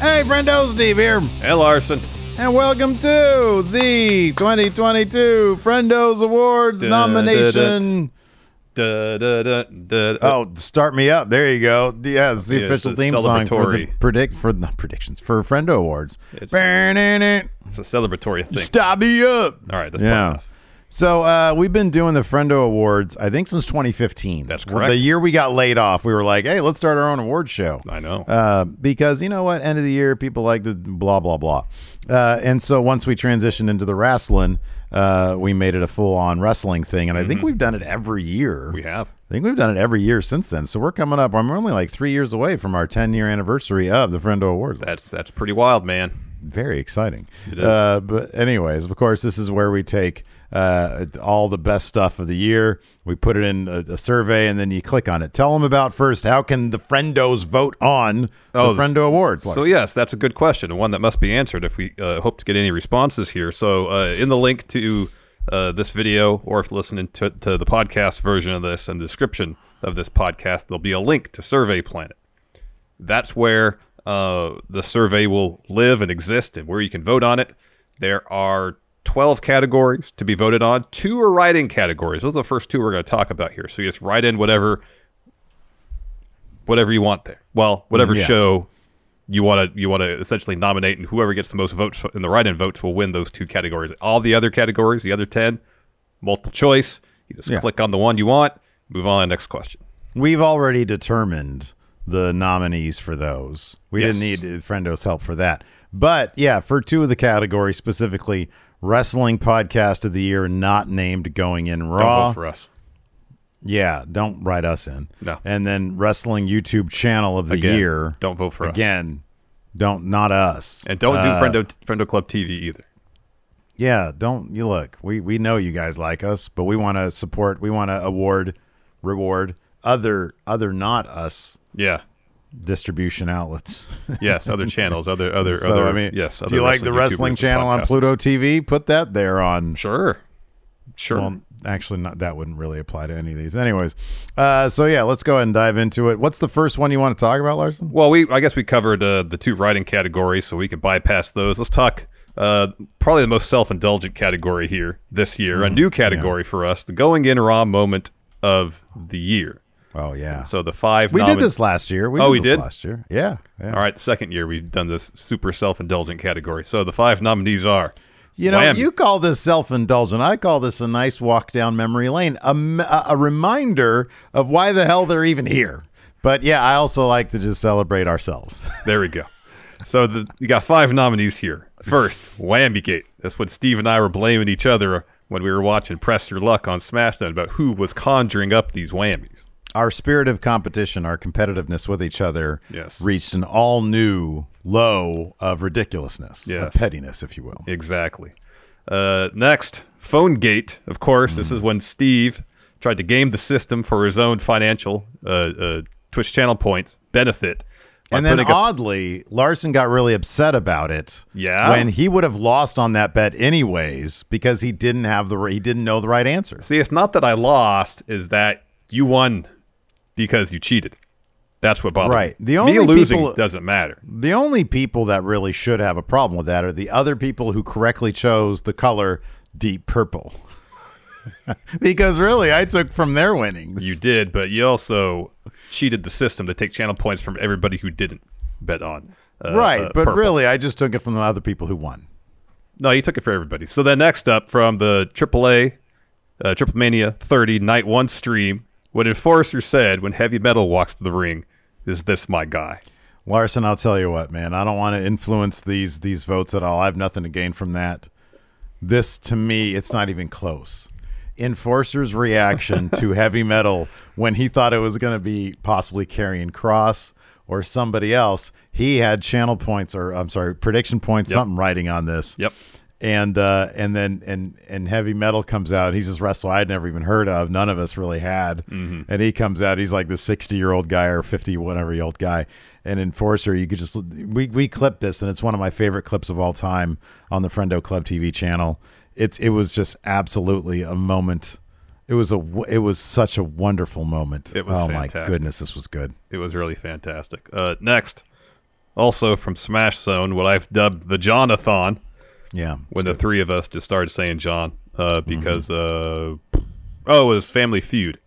Hey, friendo, Steve here, Hey, Larson. and welcome to the 2022 Friendos Awards nomination. Da, da, da, Oh, start me up! There you go. Yeah, it's the Yeah, official it's theme song for the predict for the predictions for Friendo Awards. It's- it's a celebratory thing. Stop me up! All right, that's yeah. enough. So uh, we've been doing the Friendo Awards, I think, since 2015. That's correct. The year we got laid off, we were like, "Hey, let's start our own award show." I know. uh, because you know what, end of the year, people like to blah blah blah, uh, and so once we transitioned into the wrestling, uh, we made it a full on wrestling thing, and I think we've done it every year. Mm-hmm. we have. I think we've done it every year since then. So we're coming up. I'm only like three years away from our 10 year anniversary of the Friendo Awards. That's that's pretty wild, man. Very exciting. It is. Uh, but anyways, of course, this is where we take uh, all the best stuff of the year. We put it in a, a survey, and then you click on it. Tell them about first. How can the Friendos vote on Oh, the Friendo Awards? So yes, that's a good question, and one that must be answered if we uh, hope to get any responses here. So uh, in the link to uh, this video, or if listening to, to the podcast version of this, and the description of this podcast, there'll be a link to Survey Planet. That's where uh, the survey will live and exist, and where you can vote on it. There are 12 categories to be voted on. Two are writing categories. Those are the first two we're going to talk about here. So you just write in whatever, whatever you want there. Well, whatever Yeah. show you want to you want to essentially nominate, and whoever gets the most votes in the write-in votes will win those two categories. All the other categories, the other 10, multiple choice. You just Yeah. click on the one you want. Move on. To the next question. We've already determined the nominees for those. We Yes. didn't need Friendo's help for that. But yeah, for two of the categories specifically, wrestling podcast of the year not named going in Raw. Don't vote for us. Yeah, don't write us in. No. And then wrestling YouTube channel of the Again, year. don't vote for us. Again, don't not us. And don't do Uh, Friendo Friendo Club TV either. Yeah, don't you look. We we know you guys like us, but we want to support. We want to award, reward other other not us Yeah. Distribution outlets. Yes. Other channels. Other other so other. I mean, yes. Do you like the wrestling channel on. Pluto TV? Put that there on. Sure. Sure. Well, actually, not that wouldn't really apply to any of these. Anyways, uh, so yeah, let's go ahead and dive into it. What's the first one you want to talk about, Larson? Well, we I guess we covered uh, the two writing categories, so we can bypass those. Let's talk uh, probably the most self-indulgent category here this year, Mm, a new category for us, the going in raw moment of the year. Oh yeah, So the five. we nomin- did this last year. We Oh, did we this did? last year. Yeah, yeah. All right, second year we've done this super self-indulgent category. So the five nominees are. You know, Wham! you call this self-indulgent. I call this a nice walk down memory lane, a, a reminder of why the hell they're even here. But yeah, I also like to just celebrate ourselves. There we go. So the, you got five nominees here. First, Whammygate. That's what Steve and I were blaming each other when we were watching Press Your Luck on SmackDown about who was conjuring up these whammies. Our spirit of competition, our competitiveness with each other, Yes. reached an all new low of ridiculousness, Yes. of pettiness, if you will. Exactly. Uh, next, PhoneGate. Of course, this is when Steve tried to game the system for his own financial uh, uh, Twitch channel points benefit. And then up- oddly, Larson got really upset about it. Yeah? When he would have lost on that bet anyways because he didn't have the he didn't know the right answer. see, it's not that I lost, is that you won because you cheated. That's what bothers Right. me. The only me losing people- doesn't matter. The only people that really should have a problem with that are the other people who correctly chose the color deep purple. because really, I took from their winnings. You did, but you also cheated the system to take channel points from everybody who didn't bet on. Uh, right, uh, but purple. really, I just took it from the other people who won. No, you took it for everybody. So then next up from the AAA, uh, Triple Mania 30 Night 1 stream, what Enforcer said when Heavy Metal walks to the ring is this my guy. Larson, I'll tell you what, man. I don't want to influence these these votes at all. I have nothing to gain from that. This to me, it's not even close. Enforcer's reaction to heavy metal when he thought it was going to be possibly carrying cross or somebody else, he had channel points or I'm sorry, prediction points, Yep. something writing on this. Yep. And uh, and then and and heavy metal comes out. He's this wrestler I'd never even heard of. None of us really had. And he comes out. He's like the sixty year old guy or fifty whatever year old guy. And enforcer, you could just we we clipped this, and it's one of my favorite clips of all time on the Friendo Club TV channel. It's it was just absolutely a moment. It was a it was such a wonderful moment. It was oh my goodness, this was good. It was really fantastic. Uh, next, also from Smash Zone, what I've dubbed the Jonathon, Yeah, when the three of us just started saying John, uh, because uh, oh, it was Family Feud.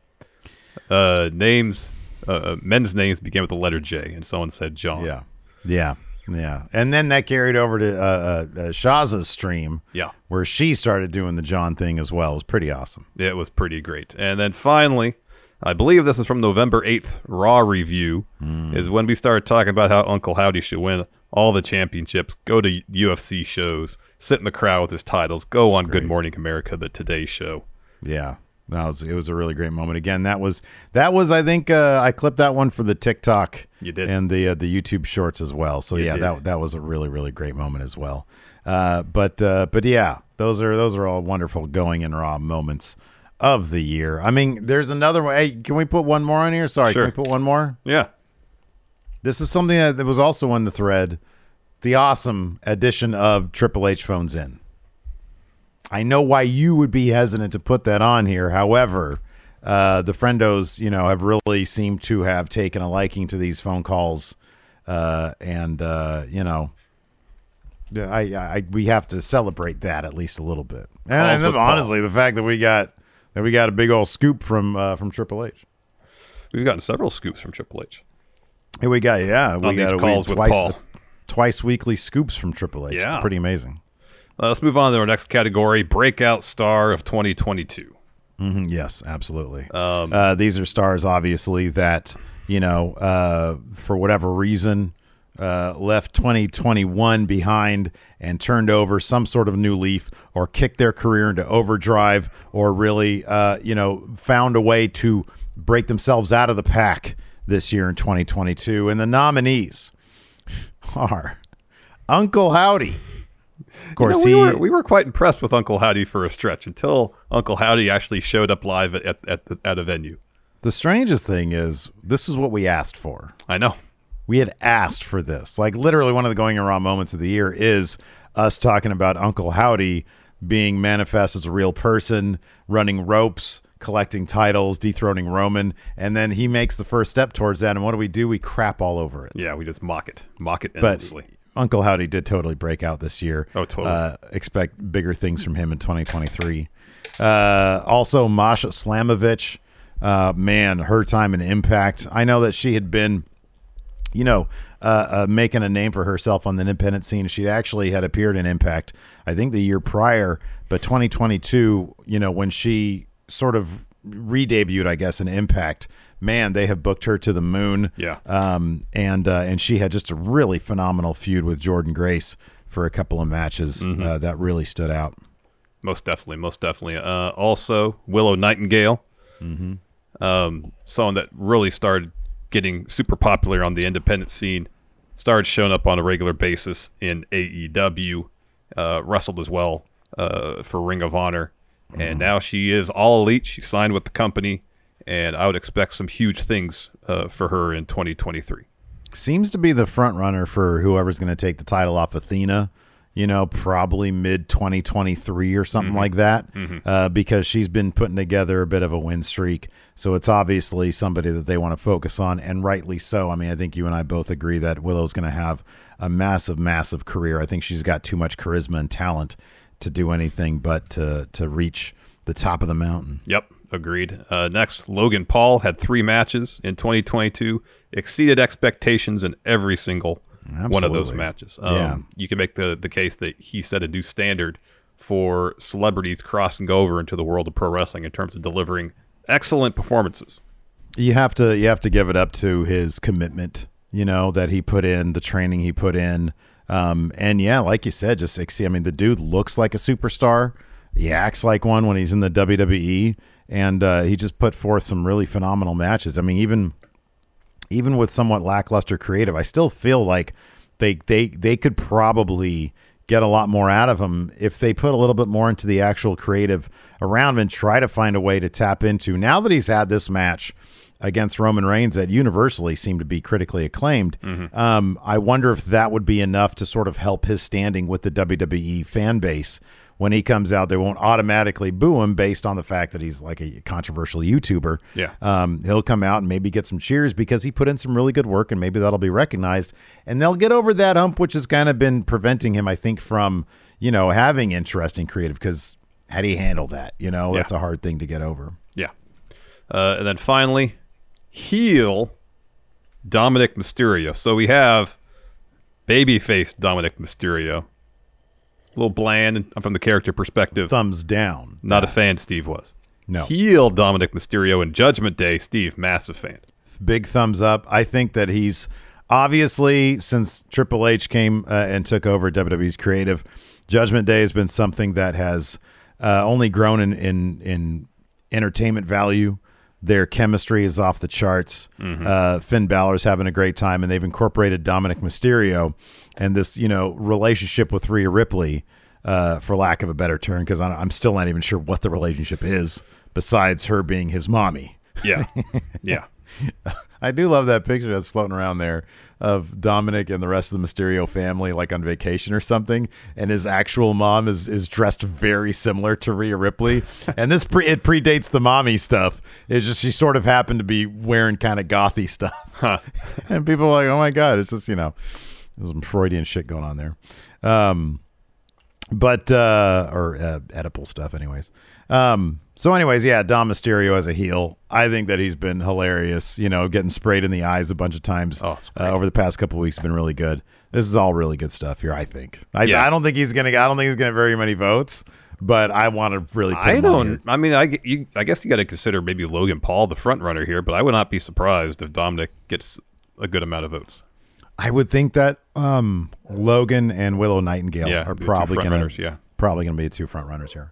Uh, names, uh, men's names began with the letter J, and someone said John. Yeah, yeah, yeah. And then that carried over to uh, uh, uh, Shaza's stream. Yeah. where she started doing the John thing as well. It was pretty awesome. It was pretty great. And then finally, I believe this is from November 8th, Raw review, is when we started talking about how Uncle Howdy should win all the championships, go to UFC shows, sit in the crowd with his titles, go on Good Morning America, the Today Show. Yeah, that was it was a really great moment. Again, that was that was I think uh, I clipped that one for the TikTok. You did. and the uh, the YouTube Shorts as well. So You yeah, did. that that was a really really great moment as well. Uh, but uh, but yeah, those are those are all wonderful going in raw moments of the year. I mean, there's another one. Hey, can we put one more on here? Sorry, Sure. can we put one more? Yeah. This is something that that was also on the thread. The awesome addition of Triple H phones in. I know why you would be hesitant to put that on here. However, uh, the friendos, you know, have really seemed to have taken a liking to these phone calls, uh, and uh, you know, I, I we have to celebrate that at least a little bit. And, and Paul. honestly, the fact that we got that we got a big old scoop from uh, from Triple H. We've gotten several scoops from Triple H. Here we got yeah, we On these got a calls with Paul. Twice weekly scoops from Triple H. It's pretty amazing. Uh, let's move on to our next category breakout star of 2022. Mhm, Yes, absolutely. Um, uh, these are stars, obviously, that you know, uh, for whatever reason, uh, left 2021 behind and turned over some sort of new leaf, or kicked their career into overdrive, or really, uh, you know, found a way to break themselves out of the pack this year in 2022. And the nominees are Uncle Howdy. Of You course, know, we, he were, we were quite impressed with Uncle Howdy for a stretch until Uncle Howdy actually showed up live at, at, at, the, at a venue. The strangest thing is, this is what we asked for. I know. We had asked for this. Like literally, one of the going around moments of the year is us talking about Uncle Howdy being manifest as a real person, running ropes, collecting titles, dethroning Roman, and then he makes the first step towards that. And what do we do? We crap all over it. Yeah, we just mock it. Mock it But endlessly. Uncle Howdy did totally break out this year. Oh, totally. Uh, expect bigger things from him in 2023. Uh, also, Masha Slamovich, uh, man, her time and impact. I know that she had been, you know, uh, uh, making a name for herself on the independent scene. She actually had appeared in Impact, I think, the year prior, but 2022, you know, when she sort of re-debuted, I guess, in Impact. Man, they have booked her to the moon. Yeah. Um, and uh, and she had just a really phenomenal feud with Jordan Grace for a couple of matches Mm-hmm. uh, that really stood out. Most definitely, most definitely. Uh, also, Willow Nightingale, um, someone that really started getting super popular on the independent scene, started showing up on a regular basis in AEW, uh, wrestled as well uh, for Ring of Honor, and now she is all elite. She signed with the company, and I would expect some huge things uh, for her in 2023. Seems to be the front runner for whoever's going to take the title off Athena. You know, probably mid 2023 or something like that, uh, because she's been putting together a bit of a win streak. So it's obviously somebody that they want to focus on, and rightly so. I mean, I think you and I both agree that Willow's going to have a massive, massive career. I think she's got too much charisma and talent to do anything but to to reach the top of the mountain. Yep, agreed. Uh, next, Logan Paul had three matches in 2022, exceeded expectations in every single one of those matches. Um, Yeah. You can make the, the case that he set a new standard for celebrities crossing over into the world of pro wrestling in terms of delivering excellent performances. you have to you have to give it up to his commitment you know that he put in the training he put in um, and yeah like you said just i mean the dude looks like a superstar he acts like one when he's in the wwe and uh, he just put forth some really phenomenal matches i mean even even with somewhat lackluster creative, I still feel like they they they could probably get a lot more out of him if they put a little bit more into the actual creative around him and try to find a way to tap into. Now that he's had this match against Roman Reigns that universally seemed to be critically acclaimed, um, I wonder if that would be enough to sort of help his standing with the WWE fan base when he comes out, they won't automatically boo him based on the fact that he's like a controversial YouTuber. Yeah. Um, he'll come out and maybe get some cheers because he put in some really good work and maybe that'll be recognized. And they'll get over that hump, which has kind of been preventing him, I think, from, you know, having interesting creative because how do you handle that, you know, Yeah. that's a hard thing to get over. Yeah. Uh, and then finally, heel Dominic Mysterio. So we have babyface Dominic Mysterio. A little bland from the character perspective. Thumbs down. Not a fan, Steve was. No. Heel Dominic Mysterio in Judgment Day, Steve, massive fan. big thumbs up. I think that he's obviously since Triple H came uh, and took over WWE's creative, Judgment Day has been something that has uh, only grown in, in in entertainment value. Their chemistry is off the charts. Uh, Finn Balor's having a great time, and they've incorporated Dominic Mysterio and this you know relationship with Rhea Ripley, uh, for lack of a better term, because I'm still not even sure what the relationship is besides her being his mommy. Yeah. yeah. I do love that picture that's floating around there of Dominic and the rest of the Mysterio family, like on vacation or something, and his actual mom is is dressed very similar to Rhea Ripley. and this pre- it predates the mommy stuff. It's just she sort of happened to be wearing kind of gothy stuff, and people are like, "Oh my god!" It's just you know, there's some Freudian shit going on there. Um, but uh or uh, Oedipal stuff anyways um so anyways yeah dom mysterio as a heel i think that he's been hilarious you know getting sprayed in the eyes a bunch of times Oh, uh, over the past couple weeks has been really good this is all really good stuff here i think i, Yeah. I don't think he's gonna i don't think he's gonna very many votes but i want to really I don't. I mean, I, you, I guess you got to consider maybe Logan Paul the front runner here, but I would not be surprised if Dominic gets a good amount of votes. i would think that um logan and willow nightingale Yeah, are probably gonna yeah. probably gonna be the two front runners here.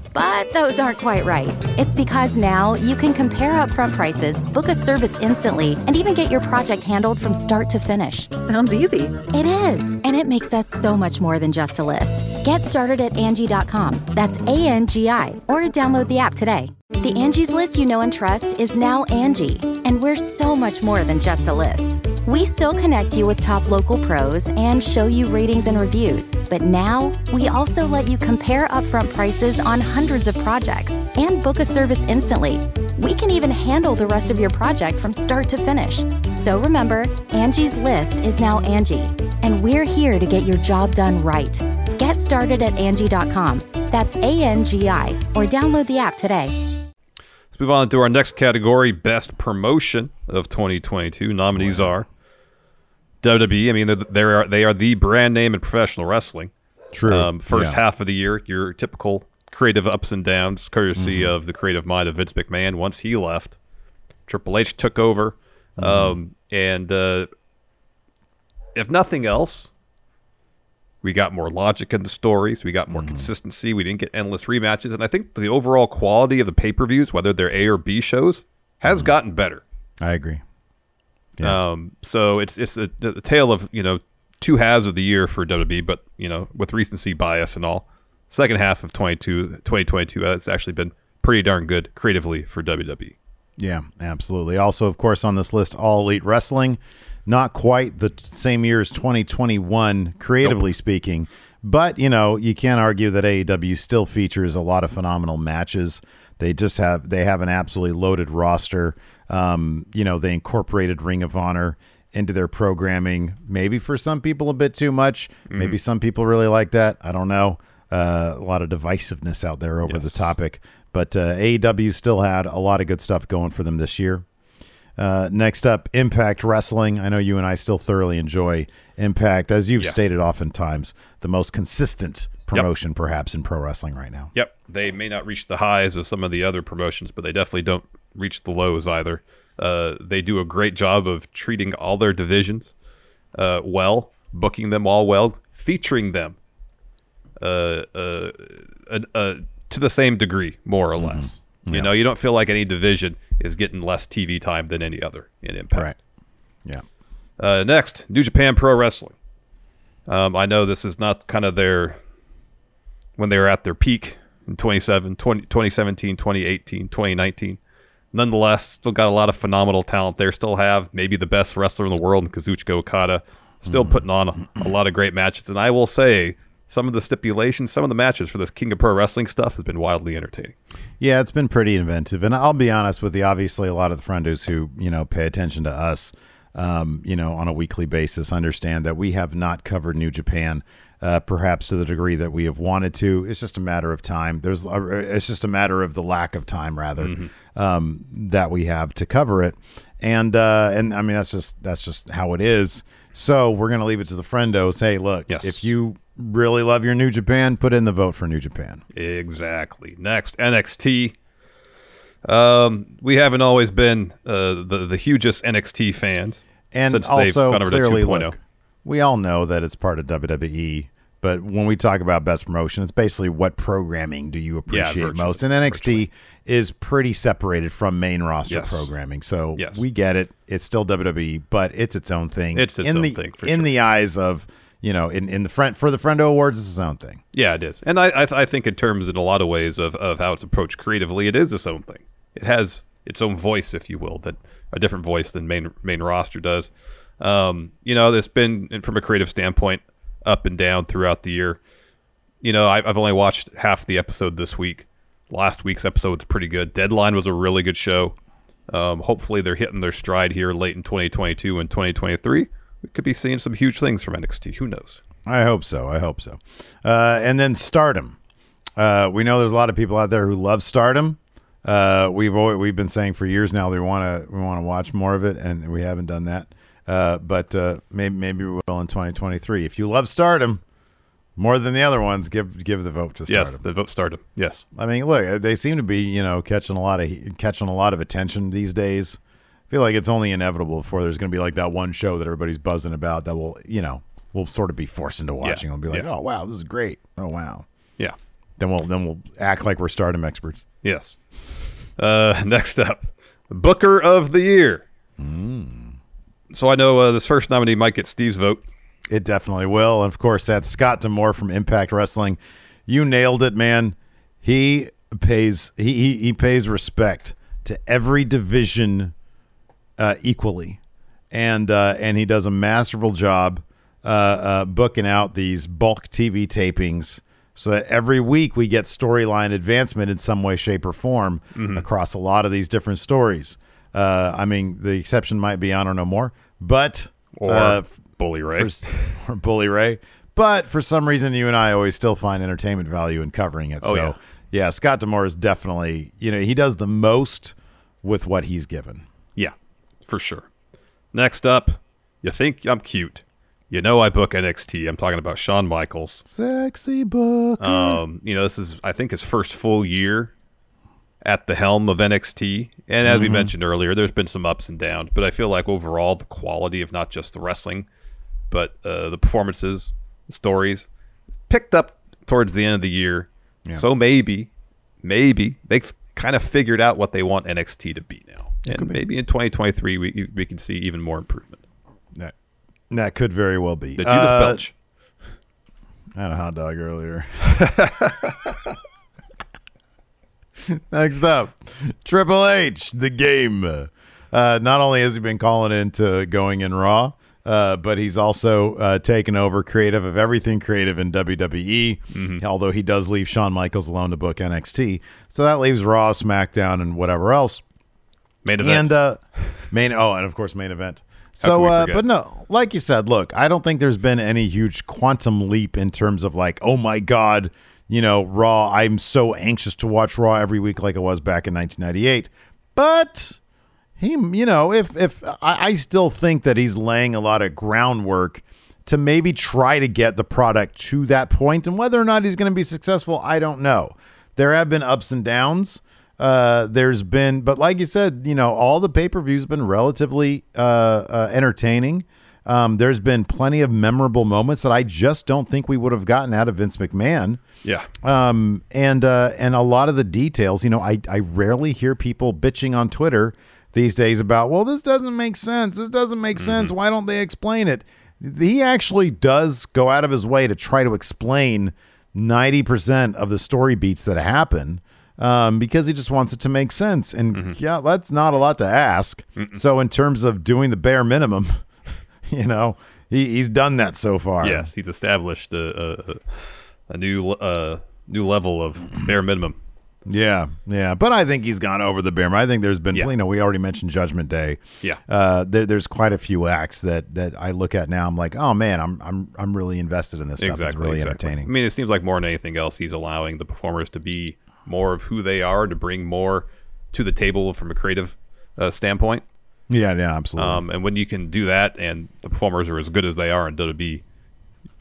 But those aren't quite right. It's because now you can compare upfront prices, book a service instantly, and even get your project handled from start to finish. Sounds easy. It is, and it makes us so much more than just a list. Get started at Angi.com. That's A N G I, or download the app today. The Angie's list you know and trust is now Angi, and we're so much more than just a list. We still connect you with top local pros and show you ratings and reviews, but now we also let you compare upfront prices on hundreds of projects and book a service instantly. We can even handle the rest of your project from start to finish. So remember, Angie's list is now Angi, and we're here to get your job done right. Get started at Angi.com. That's A N G I, or download the app today. Let's move on to our next category: Best Promotion of 2022. Nominees are WWE. I mean, they're, they are they are the brand name in professional wrestling. True. Um, first Yeah. half of the year, your typical creative ups and downs, courtesy Mm-hmm. of the creative mind of Vince McMahon. Once he left, Triple H took over, Mm-hmm. um, and uh, if nothing else, we got more logic in the stories. We got more Mm-hmm. consistency. We didn't get endless rematches, and I think the overall quality of the pay per views, whether they're A or B shows, has Mm-hmm. gotten better. I agree. Yeah. Um, so it's it's a, a tale of you know two halves of the year for WWE, but you know with recency bias and all. Second half of 22, 2022 has actually been pretty darn good creatively for. WWE. Yeah, absolutely. Also, of course, on this list, All Elite Wrestling. Not quite the same year as 2021, creatively speaking, but you know you can't argue that AEW still features a lot of phenomenal matches. They just have they have an absolutely loaded roster. Um, you know they incorporated Ring of Honor into their programming. Maybe for some people a bit too much. Maybe some people really like that. I don't know. Uh, a lot of divisiveness out there over the topic, but uh, AEW still had a lot of good stuff going for them this year. Uh, next up, Impact Wrestling. I know you and I still thoroughly enjoy Impact, as you've Yeah. stated oftentimes, the most consistent promotion perhaps in pro wrestling right now. Yep, they may not reach the highs of some of the other promotions, but they definitely don't reach the lows either. Uh, they do a great job of treating all their divisions uh, well, booking them all well, featuring them uh, uh, uh, uh, to the same degree, more or less. You know, you don't feel like any division is getting less TV time than any other in Impact. Right. Yeah. Uh, next, New Japan Pro Wrestling. Um, I know this is not kind of their when they were at their peak in 27, 20, 2017, 2018, 2019. Nonetheless, still got a lot of phenomenal talent there. Still have maybe the best wrestler in the world, in Kazuchika Okada. Still putting on a, a lot of great matches. And I will say, some of the stipulations, some of the matches for this King of Pro Wrestling stuff has been wildly entertaining. Yeah, it's been pretty inventive, and I'll be honest with you. Obviously, a lot of the frienders who you know pay attention to us, um, you know, on a weekly basis, understand that we have not covered New Japan, uh, perhaps to the degree that we have wanted to. It's just a matter of time. There's, uh, it's just a matter of the lack of time, rather, um, that we have to cover it, and uh, and I mean that's just that's just how it is. So we're gonna leave it to the friendos. Hey, look, Yes. if you really love your New Japan, put in the vote for New Japan. Exactly. Next, NXT. Um, we haven't always been uh, the the hugest NXT fans, And also, gone over to clearly, 2.0. look, we all know that it's part of WWE. But when we talk about best promotion, it's basically what programming do you appreciate virtually, most? And NXT is pretty separated from main roster Yes. programming. So Yes. we get it. It's still WWE, but it's its own thing. It's its in own the, thing, for in sure. the eyes of, you know, in, in the front for the Friendo Awards, it's its own thing. Yeah, it is, and I I, th- I think in terms in a lot of ways of, of how it's approached creatively, it is its own thing. It has its own voice, if you will, that a different voice than main main roster does. Um, you know, it's been from a creative standpoint up and down throughout the year. You know, I, I've only watched half the episode this week. Last week's episode was pretty good. Deadline was a really good show. Um, hopefully, they're hitting their stride here late in 2022 and 2023. We could be seeing some huge things from NXT. Who knows? I hope so. I hope so. Uh, and then Stardom. Uh, we know there's a lot of people out there who love Stardom. Uh, we've always, we've been saying for years now they want to we want to watch more of it, and we haven't done that. Uh, but uh, maybe maybe we will in 2023. If you love Stardom more than the other ones, give give the vote to Stardom. Yes, the vote started. Yes. I mean, look, they seem to be you know catching a lot of catching a lot of attention these days feel like it's only inevitable before there's going to be like that one show that everybody's buzzing about that will, you know, we'll sort of be forced into watching. Yeah. We'll be like, Yeah. oh wow, this is great. Oh wow. Yeah. Then we'll then we'll act like we're stardom experts. Yes. Uh, next up, Booker of the Year. So I know uh, this first nominee might get Steve's vote. It definitely will. And of course, that's Scott D'Amore from Impact Wrestling. You nailed it, man. He pays he he, he pays respect to every division uh, equally, and uh, and he does a masterful job uh, uh, booking out these bulk TV tapings. So that every week we get storyline advancement in some way, shape, or form across a lot of these different stories. Uh, I mean, the exception might be I don't know more, but Or uh, Bully Ray. for, or Bully Ray. But for some reason, you and I always still find entertainment value in covering it. Oh, so, yeah. Scott D'Amore is definitely, you know, he does the most with what he's given. Yeah, for sure. Next up, you think I'm cute. You know I book NXT. I'm talking about Shawn Michaels. Sexy book. Um, you know, this is I think his first full year at the helm of NXT. And as we mentioned earlier, there's been some ups and downs, but I feel like overall the quality of not just the wrestling, but uh, the performances, the stories, picked up towards the end of the year. So maybe, maybe they've kind of figured out what they want NXT to be now, and maybe in 2023 we we can see even more improvement. that, that could very well be. The Judas Uh, Belch. I had a hot dog earlier. Next up, Triple H, the game. Uh, not only has he been calling into going in Raw, uh, but he's also uh, taken over creative of everything creative in WWE. Although he does leave Shawn Michaels alone to book NXT, so that leaves Raw, SmackDown, and whatever else. Main event. And uh, main oh, and of course main event. So, uh, but no, like you said, look, I don't think there's been any huge quantum leap in terms of like, oh my god, you know, Raw. I'm so anxious to watch Raw every week like I was back in 1998. But he, you know, if if I, I still think that he's laying a lot of groundwork to maybe try to get the product to that point, and whether or not he's going to be successful, I don't know. There have been ups and downs. Uh, there's been, but like you said, you know, all the pay per views been relatively uh, uh, entertaining. Um, there's been plenty of memorable moments that I just don't think we would have gotten out of Vince McMahon. yeah. Um, and uh, and a lot of the details, you know, I I rarely hear people bitching on Twitter these days about, well, this doesn't make sense. This doesn't make sense. Why don't they explain it? He actually does go out of his way to try to explain ninety percent of the story beats that happen. Um, because he just wants it to make sense. And yeah, that's not a lot to ask. So, in terms of doing the bare minimum, you know, he, he's done that so far. Yes, he's established a, a, a new uh, new level of bare minimum. Yeah, yeah, but I think he's gone over the bear. I think there's been, Yeah. you know, we already mentioned Judgment Day. Yeah. uh, there, there's quite a few acts that that I look at now. I'm like, oh man, I'm I'm I'm really invested in this stuff. Exactly. it's really exactly. entertaining. I mean, it seems like more than anything else, he's allowing the performers to be more of who they are, to bring more to the table from a creative uh, standpoint. yeah, yeah, absolutely. Um, and when you can do that, and the performers are as good as they are in WWE,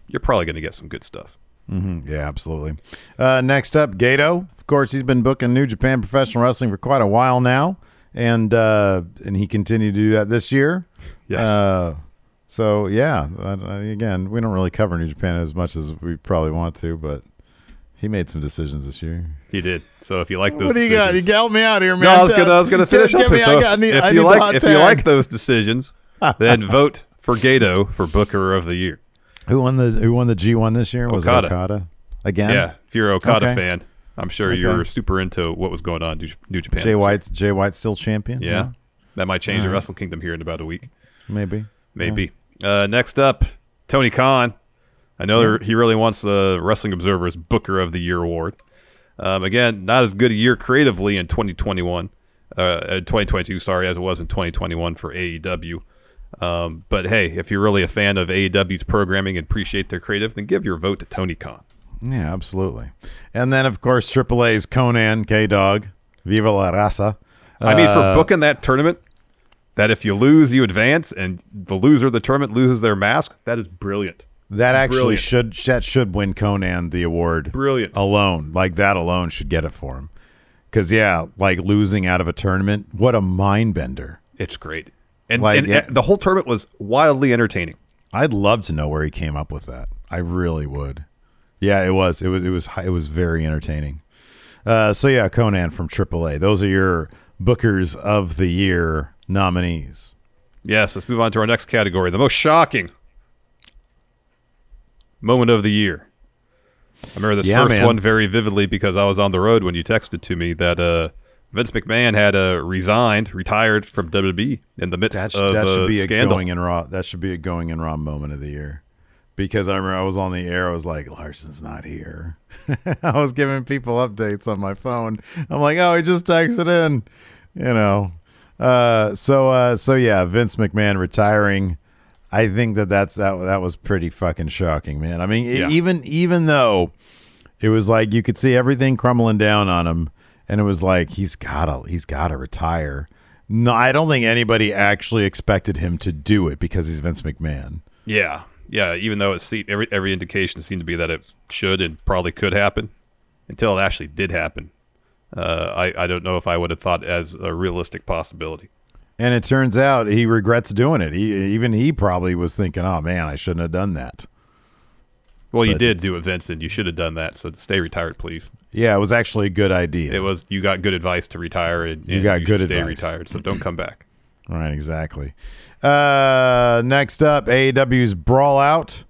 you're probably going to get some good stuff. yeah, absolutely. Uh, next up, Gedo. Of course, he's been booking New Japan Professional Wrestling for quite a while now, and uh, and he continued to do that this year. Yes. Uh, so yeah, uh, again, we don't really cover New Japan as much as we probably want to, but he made some decisions this year. He did. So if you like those, What do you got? You decisions- help me out here, man. No, I was gonna, I was gonna finish Give up. me- here. I So got- I need- if I you like, hot if you like those decisions, then vote for Gedo for Booker of the Year. Who won the Who won the G one this year? Was Okada. it Okada again? Yeah, if you're an Okada Okay. fan, I'm sure Okay. you're super into what was going on in New- New Japan. Jay White's Jay White's still champion. Yeah, that might change the Wrestle Kingdom here in about a week. maybe. Maybe. Uh, next up, Tony Khan. I know there- he really wants the Wrestling Observer's Booker of the Year award. Um, again, not as good a year creatively in 2021, uh, uh, 2022, sorry, as it was in 2021 for AEW. Um, but hey, if you're really a fan of AEW's programming and appreciate their creative, then give your vote to Tony Khan. Yeah, absolutely. And then of course AAA's Konnan K Dog, Viva la Raza. I mean, for Uh, booking that tournament, that if you lose, you advance, and the loser of the tournament loses their mask, that is brilliant. That actually brilliant. should that should win Konnan the award. Brilliant. alone. Like that alone should get it for him. Because yeah, like losing out of a tournament, what a mind bender. It's great, and, Like, and- yeah. and the whole tournament was wildly entertaining. I'd love to know where he came up with that. I really would. Yeah, it was. It was. It was. It was very entertaining. Uh, so yeah, Konnan from AAA. Those are your Bookers of the Year nominees. Yes, let's move on to our next category: the most shocking moment of the year. I remember this Yeah, first man. one very vividly because I was on the road when you texted to me that uh, Vince McMahon had uh, resigned, retired from WWE in the midst That, sh- of that should be a scandal. going in raw. That should be a going in raw moment of the year. Because I remember I was on the air. I was like, Larson's not here. I was giving people updates on my phone. I'm like, oh, he just texted in. You know. Uh, so uh, so yeah, Vince McMahon retiring. I think that that's that that was pretty fucking shocking, man. I mean, Yeah. even even though it was like you could see everything crumbling down on him, and it was like he's gotta he's gotta retire. No, I don't think anybody actually expected him to do it because he's Vince McMahon. Yeah, yeah. Even though it seemed every every indication seemed to be that it should and probably could happen, until it actually did happen. Uh, I I don't know if I would have thought as a realistic possibility. And it turns out he regrets doing it. He even he probably was thinking, "Oh man, I shouldn't have done that." Well, you But did do it, Vincent. You should have done that. So stay retired, please. Yeah, it was actually a good idea. It was you got good advice to retire, and, You and got good should stay advice. retired. So don't come back. Right, exactly. Uh, next up, AEW's Brawl Out.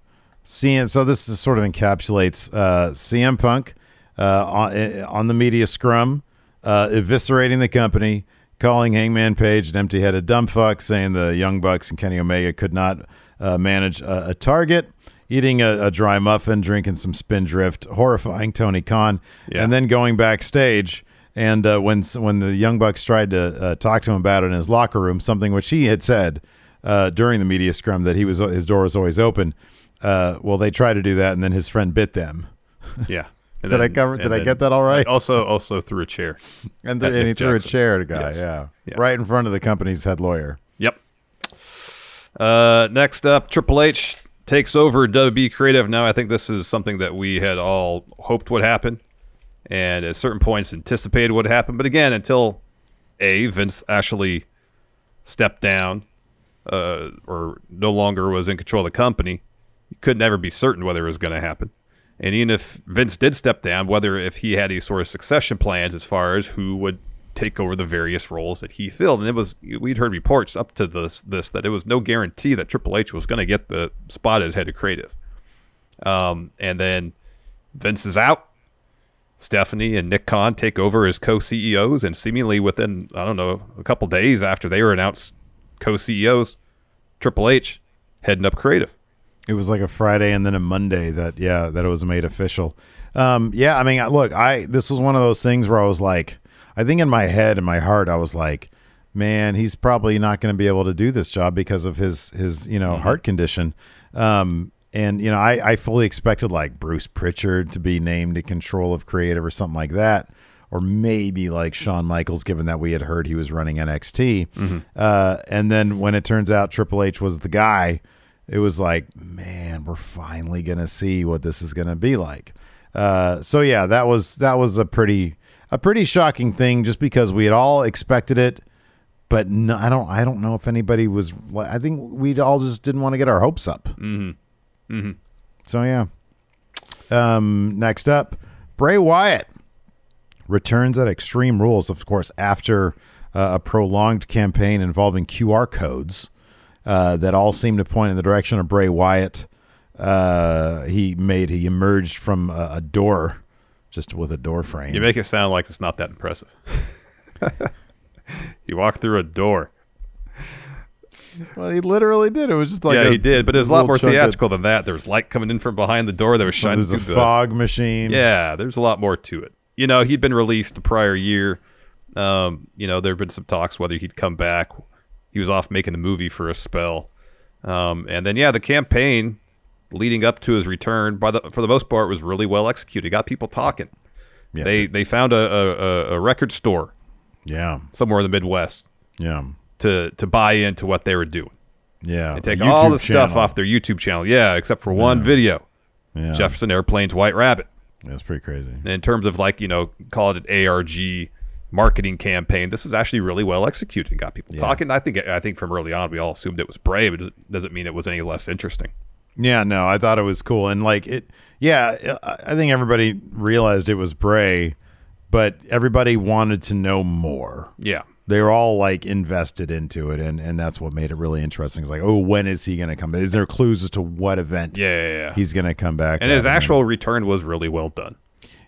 CM, so this is sort of encapsulates uh, CM Punk uh, on, eh, on the media scrum, uh, eviscerating the company, calling Hangman Page an empty-headed dumb fuck, saying the Young Bucks and Kenny Omega could not uh, manage a, a target, eating a, a dry muffin, drinking some Spindrift, horrifying Tony Khan, Yeah. and then going backstage. And uh, when when the Young Bucks tried to uh, talk to him about it in his locker room, something which he had said uh, during the media scrum that he was his door was always open. Uh, well, they tried to do that, and then his friend bit them, Yeah. Did I cover- did I get that all right? Also, also through a chair. and, th- and he Nick threw a chair at a guy. Yes. Yeah. Yeah. right in front of the company's head lawyer. Yep. Uh, next up, Triple H takes over WB Creative. Now, I think this is something that we had all hoped would happen, and at certain points anticipated would happen. But again, until a Vince actually stepped down uh, or no longer was in control of the company, you could never be certain whether it was going to happen. And even if Vince did step down, whether if he had any sort of succession plans as far as who would take over the various roles that he filled, and it was we'd heard reports up to this this that it was no guarantee that Triple H was going to get the spot as head of creative. Um, and then Vince is out. Stephanie and Nick Khan take over as co-CEOs, and seemingly within I don't know a couple days after they were announced co-CEOs, Triple H heading up creative. It was like a Friday and then a Monday that yeah that it was made official. Um, yeah, I mean, look, I this was one of those things where I was like, I think in my head and my heart, I was like, man, he's probably not going to be able to do this job because of his his you know heart condition. Um, and you know, I I fully expected like Bruce Pritchard to be named in control of creative or something like that. Or maybe like Shawn Michaels, given that we had heard he was running NXT. Uh, and then when it turns out Triple H was the guy, it was like, man, we're finally gonna see what this is gonna be like. Uh, so yeah, that was that was a pretty a pretty shocking thing, just because we had all expected it, but no, I don't I don't know if anybody was. I think we all just didn't want to get our hopes up. Mm-hmm. Mm-hmm. So yeah. Um, next up, Bray Wyatt returns at Extreme Rules, of course, after uh, a prolonged campaign involving QR codes uh, that all seemed to point in the direction of Bray Wyatt. Uh, he made he emerged from a, a door, just with a door frame. You make it sound like it's not that impressive. he walked through a door. well, he literally did. It was just like yeah, a he did, but it was a lot more chunk of- theatrical than that. There was light coming in from behind the door that was shining There's a the fog machine. Yeah, there's a lot more to it. You know, he'd been released the prior year. Um, you know, there have been some talks whether he'd come back. He was off making a movie for a spell. Um, and then yeah, the campaign leading up to his return, by the for the most part, was really well executed. Got people talking. Yeah. They they found a, a, a- record store yeah, somewhere in the Midwest yeah, to to buy into what they were doing yeah. and take all the stuff off their YouTube channel. Yeah, except for one video, Yeah, Jefferson Airplane's White Rabbit. that's pretty crazy. in terms of like you know call it an ARG marketing campaign. This is actually really well executed and got people talking. I think I think from early on we all assumed it was Bray, but it doesn't mean it was any less interesting. Yeah, no, I thought it was cool, and like it. Yeah, I think everybody realized it was Bray, but everybody wanted to know more. Yeah. They were all like invested into it, and and that's what made it really interesting. It's like, oh, when is he going to come? Is there clues as to what event? Yeah, yeah, yeah. he's going to come back. And his actual return was really well done.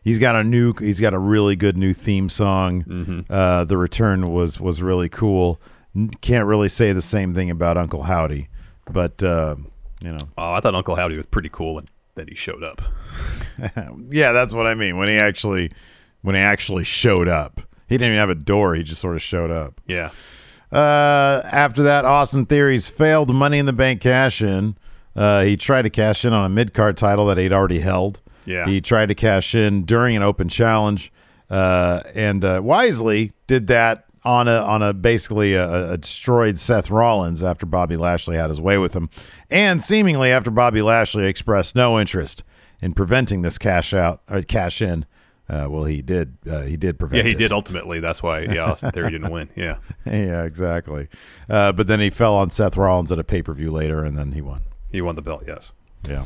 He's got a new. He's got a really good new theme song. Mm-hmm. Uh, the return was was really cool. Can't really say the same thing about Uncle Howdy, but uh, you know, Oh, I thought Uncle Howdy was pretty cool and that he showed up. yeah, that's what I mean. When he actually, when he actually showed up, he didn't even have a door. He just sort of showed up. Yeah. Uh, after that, Austin Theory's failed Money in the Bank cash in. Uh, he tried to cash in on a mid card title that he'd already held. Yeah. He tried to cash in during an open challenge, uh, and uh, wisely did that on a on a basically a, a destroyed Seth Rollins after Bobby Lashley had his way with him, and seemingly after Bobby Lashley expressed no interest in preventing this cash out or cash in. Uh, well, he did. Uh, he did prevent. Yeah, he it. did ultimately. That's why yeah, Austin Theory didn't win. Yeah. yeah, exactly. Uh, but then he fell on Seth Rollins at a pay per view later, and then he won. He won the belt, yes. Yeah.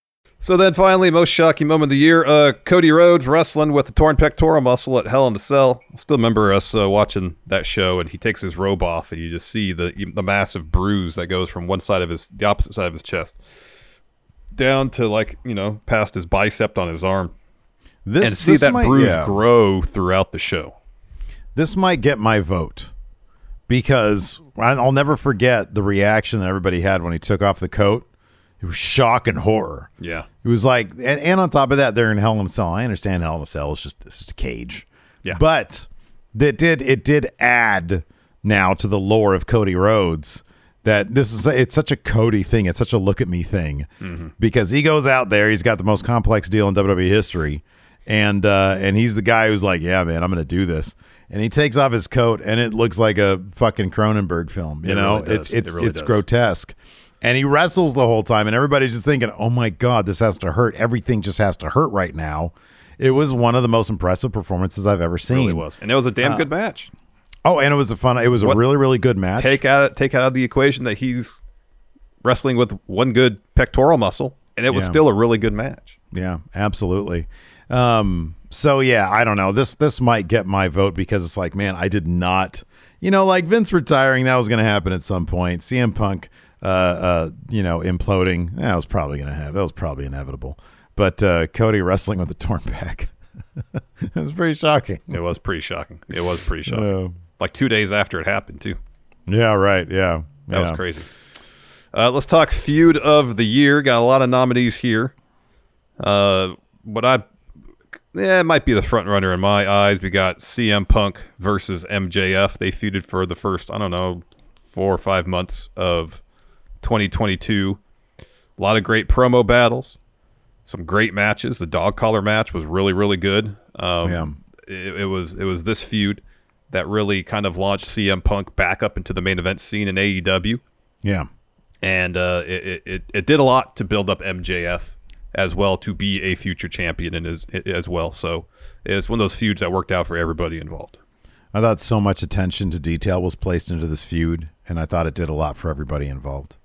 So then finally, most shocking moment of the year, uh, Cody Rhodes wrestling with the torn pectoral muscle at Hell in a Cell. I still remember us uh, watching that show, and he takes his robe off, and you just see the the massive bruise that goes from one side of his, the opposite side of his chest, down to like you know past his bicep on his arm, This and see this that might, bruise yeah. grow throughout the show. This might get my vote because I'll never forget the reaction that everybody had when he took off the coat. It was shock and horror. Yeah, It was like, and, and on top of that, they're in Hell in a Cell. I understand Hell in a Cell is just it's just a cage. Yeah. But that did it did add now to the lore of Cody Rhodes that this is it's such a Cody thing. It's such a look at me thing because he goes out there. He's got the most complex deal in WWE history, and uh, and he's the guy who's like, yeah, man, I'm going to do this. And he takes off his coat, and it looks like a fucking Cronenberg film. You It know, really it's it's It really it's does. grotesque. And he wrestles the whole time, and everybody's just thinking, "Oh my god, this has to hurt. Everything just has to hurt right now." It was one of the most impressive performances I've ever seen. really was, and it was a Uh, damn good match. Oh, and it was a fun. It was a really, really good match. Take out take out of the equation that he's wrestling with one good pectoral muscle, and it was Yeah. still a really good match. Yeah, absolutely. Um, so yeah, I don't know. This this might get my vote because it's like, man, I did not, you know, like Vince retiring, that was going to happen at some point. CM Punk, uh, uh, you know, imploding, that was probably going to happen. That was probably inevitable. But uh, Cody wrestling with a torn pec, it was pretty shocking. It was pretty shocking. It was pretty shocking. Yeah. Like two days after it happened, too. Yeah, right. Yeah, That yeah. was crazy. Uh, let's talk feud of the year. Got a lot of nominees here. Uh, what I, yeah, it might be the front runner in my eyes. We got CM Punk versus MJF. They feuded for the first, I don't know, four or five months of 2022. A lot of great promo battles, some great matches. The dog collar match was really, really good. Um, Yeah. it, it was it was this feud that really kind of launched CM Punk back up into the main event scene in AEW Yeah. and uh, it, it- it did a lot to build up MJF as well to be a future champion and as as well. So it's one of those feuds that worked out for everybody involved. I thought so much attention to detail was placed into this feud, and I thought it did a lot for everybody involved.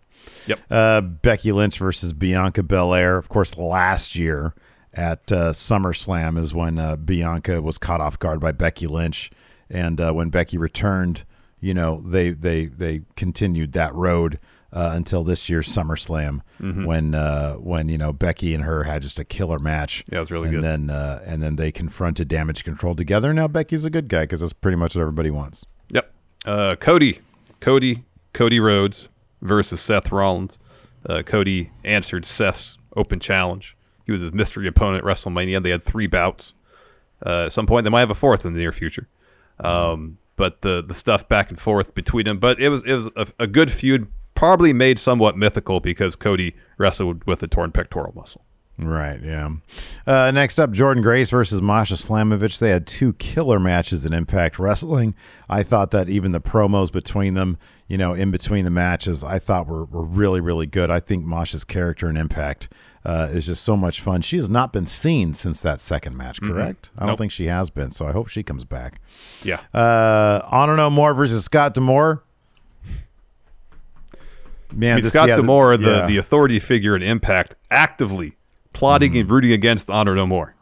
Yep. Uh, Becky Lynch versus Bianca Belair, of course, last year at uh, SummerSlam is when uh, Bianca was caught off guard by Becky Lynch, and uh, when Becky returned, you know they they they continued that road uh, until this year's SummerSlam Mhm. when uh, when you know Becky and her had just a killer match. Yeah, it was really and good. then uh, and then they confronted Damage Control together. Now Becky's a good guy because that's pretty much what everybody wants. Yep. Uh, Cody, Cody, Cody Rhodes versus Seth Rollins. Uh, Cody answered Seth's open challenge. He was his mystery opponent at WrestleMania. They had three bouts. Uh, at some point, they might have a fourth in the near future. Um, but the the stuff back and forth between them, but it was it was a, a good feud, probably made somewhat mythical because Cody wrestled with a torn pectoral muscle. Right, yeah. Uh, next up, Jordynne Grace versus Masha Slamovich. They had two killer matches in Impact Wrestling. I thought that even the promos between them, you know, in between the matches, I thought were, were really, really good. I think Masha's character in Impact uh, is just so much fun. She has not been seen since that second match, Mhm. correct? I don't Nope. think she has been, so I hope she comes back. Yeah. Uh, Honor No More versus Scott D'Amore. Man, I mean, this- Scott yeah, D'Amore, the, yeah. the authority figure in Impact, actively plotting and rooting against Honor No More.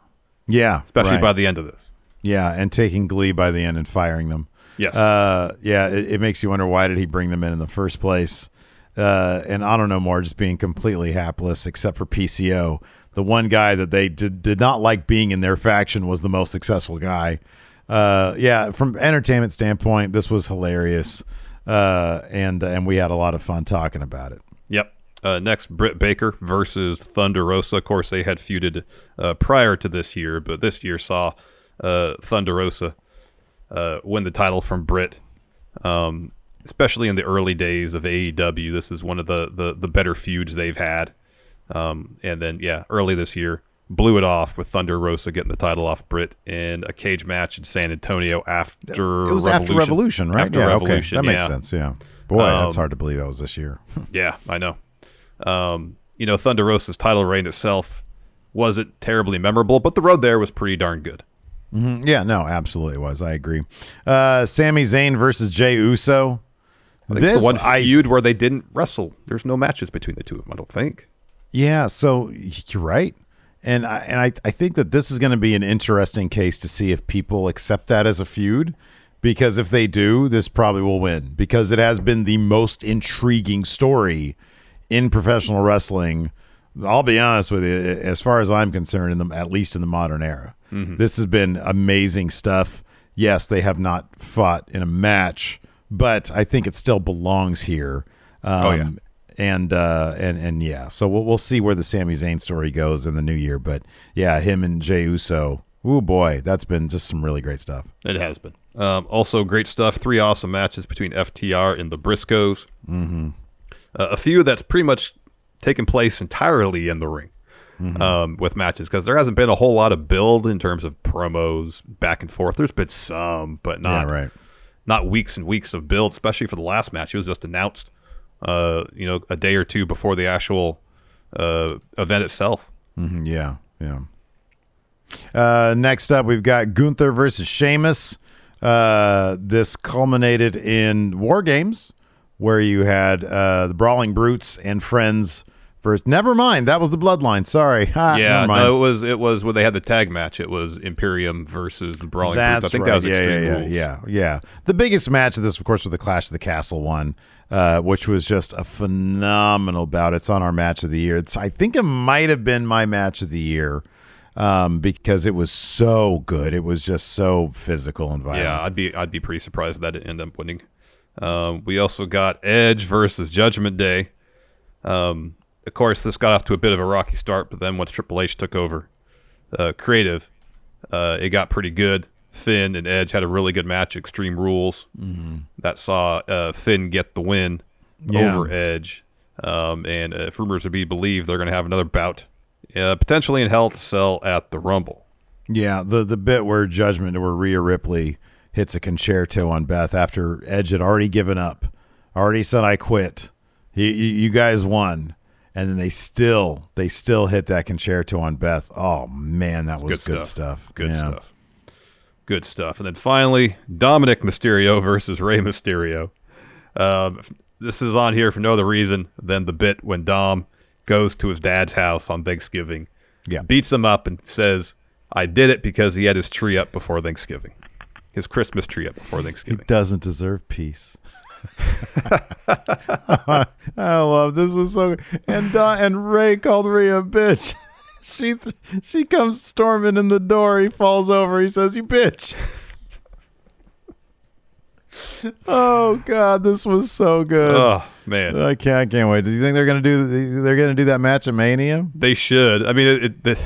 Yeah, especially right. by the end of this. Yeah, and taking glee by the end and firing them. Yes. Uh, yeah, it, it makes you wonder why did he bring them in in the first place? Uh, and I don't know more, just being completely hapless, except for PCO. The one guy that they did, did not like being in their faction was the most successful guy. Uh, yeah, from entertainment standpoint, this was hilarious, uh, and and we had a lot of fun talking about it. Yep. Uh, next, Britt Baker versus Thunder Rosa. Of course, they had feuded uh, prior to this year, but this year saw uh, Thunder Rosa uh, win the title from Britt. Um, especially in the early days of AEW, this is one of the the, the better feuds they've had. Um, and then, yeah, early this year, blew it off with Thunder Rosa getting the title off Britt in a cage match in San Antonio after It was Revolution. after Revolution, right? After yeah, Revolution, okay, that makes yeah. sense. Yeah, boy, that's Um, hard to believe that was this year. Yeah, I know. Um, you know, Thunder Rosa's title reign itself wasn't terribly memorable, but the road there was pretty darn good. hmm Yeah, no, absolutely it was. I agree. Uh, Sami Zayn versus Jey Uso. I the one feud where they didn't wrestle. There's no matches between the two of them, I don't think. Yeah, so you're right. And I, and I, I think that this is going to be an interesting case to see if people accept that as a feud. Because if they do, this probably will win. Because it has been the most intriguing story in professional wrestling. I'll be honest with you, as far as I'm concerned, in the at least in the modern era, Mhm. this has been amazing stuff. Yes, they have not fought in a match, but I think it still belongs here. Um, Oh, yeah. and uh, and and yeah, so we'll we'll see where the Sami Zayn story goes in the new year. But yeah, him and Jey Uso, oh boy, that's been just some really great stuff. It has been. Um, also, great stuff. Three awesome matches between FTR and the Briscoes. Mm-hmm. Uh, a few that's pretty much taken place entirely in the ring Mm-hmm. um, with matches because there hasn't been a whole lot of build in terms of promos back and forth. There's been some, but not Yeah, right. not weeks and weeks of build, especially for the last match. It was just announced, uh, you know, a day or two before the actual uh, event itself. hmm Yeah, yeah. Uh, next up, we've got Gunther versus Sheamus. Uh, this culminated in War Games, where you had uh, the Brawling Brutes and Friends versus. Never mind, that was the Bloodline. Sorry, ha, yeah, never mind. no, it was it was when they had the tag match. It was Imperium versus the Brawling That's Brutes. I think right. that was yeah, Extreme yeah, Rules. yeah, yeah, yeah. The biggest match of this, of course, was the Clash of the Castle one, uh, which was just a phenomenal bout. It's on our match of the year. It's, I think it might have been my match of the year um, because it was so good. It was just so physical and violent. Yeah, I'd be I'd be pretty surprised if that didn't end up winning. Um, we also got Edge versus Judgment Day. Um, of course, this got off to a bit of a rocky start, but then once Triple H took over uh, creative, uh, it got pretty good. Finn and Edge had a really good match, Extreme Rules, Mhm. that saw uh, Finn get the win Yeah. over Edge. Um, and uh, if rumors are to be believed, they're going to have another bout, uh, potentially in Hell to Sell at the Rumble. Yeah, the the bit where Judgment, where Rhea Ripley hits a Con-Chair-To on Beth after Edge had already given up, already said I quit. You, you, you guys won, and then they still they still hit that Con-Chair-To on Beth. Oh man, that was good, stuff. Good Yeah. stuff. Good stuff. And then finally, Dominic Mysterio versus Rey Mysterio. Um, this is on here for no other reason than the bit when Dom goes to his dad's house on Thanksgiving Yeah. beats them up and says, "I did it because he had his tree up before Thanksgiving, his Christmas tree up before Thanksgiving. He doesn't deserve peace. I love this was so and Dom, and Rey called Rhea a bitch. She she comes storming in the door. He falls over. He says, "You bitch." oh God, this was so good. Oh man, I can't, I can't wait. Do you think they're gonna do? They're gonna do that match at Mania? they should. I mean, it, it,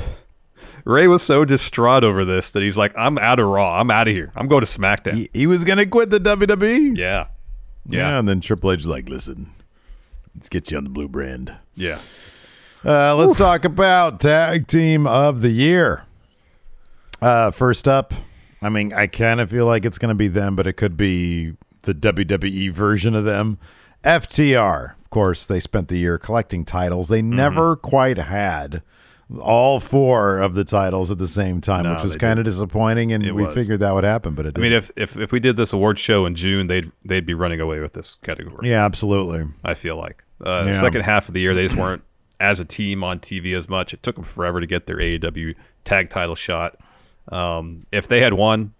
Rey was so distraught over this that he's like, "I'm out of Raw. I'm out of here. I'm going to SmackDown." He, he was gonna quit the WWE. yeah, yeah. And then Triple H is like, "Listen, let's get you on the blue brand." yeah. Uh, let's talk about tag team of the year. Uh, first up, I mean, I kind of feel like it's going to be them, but it could be the WWE version of them. FTR, of course, they spent the year collecting titles. They Mm-hmm. never quite had all four of the titles at the same time, No, which was kind of disappointing. And It we was. figured that would happen, but it I mean, if, if if we did this award show in June, they'd they'd be running away with this category. yeah, absolutely. I feel like uh, the Yeah. second half of the year they just weren't as a team on TV as much. It took them forever to get their AEW tag title shot. Um, if they had won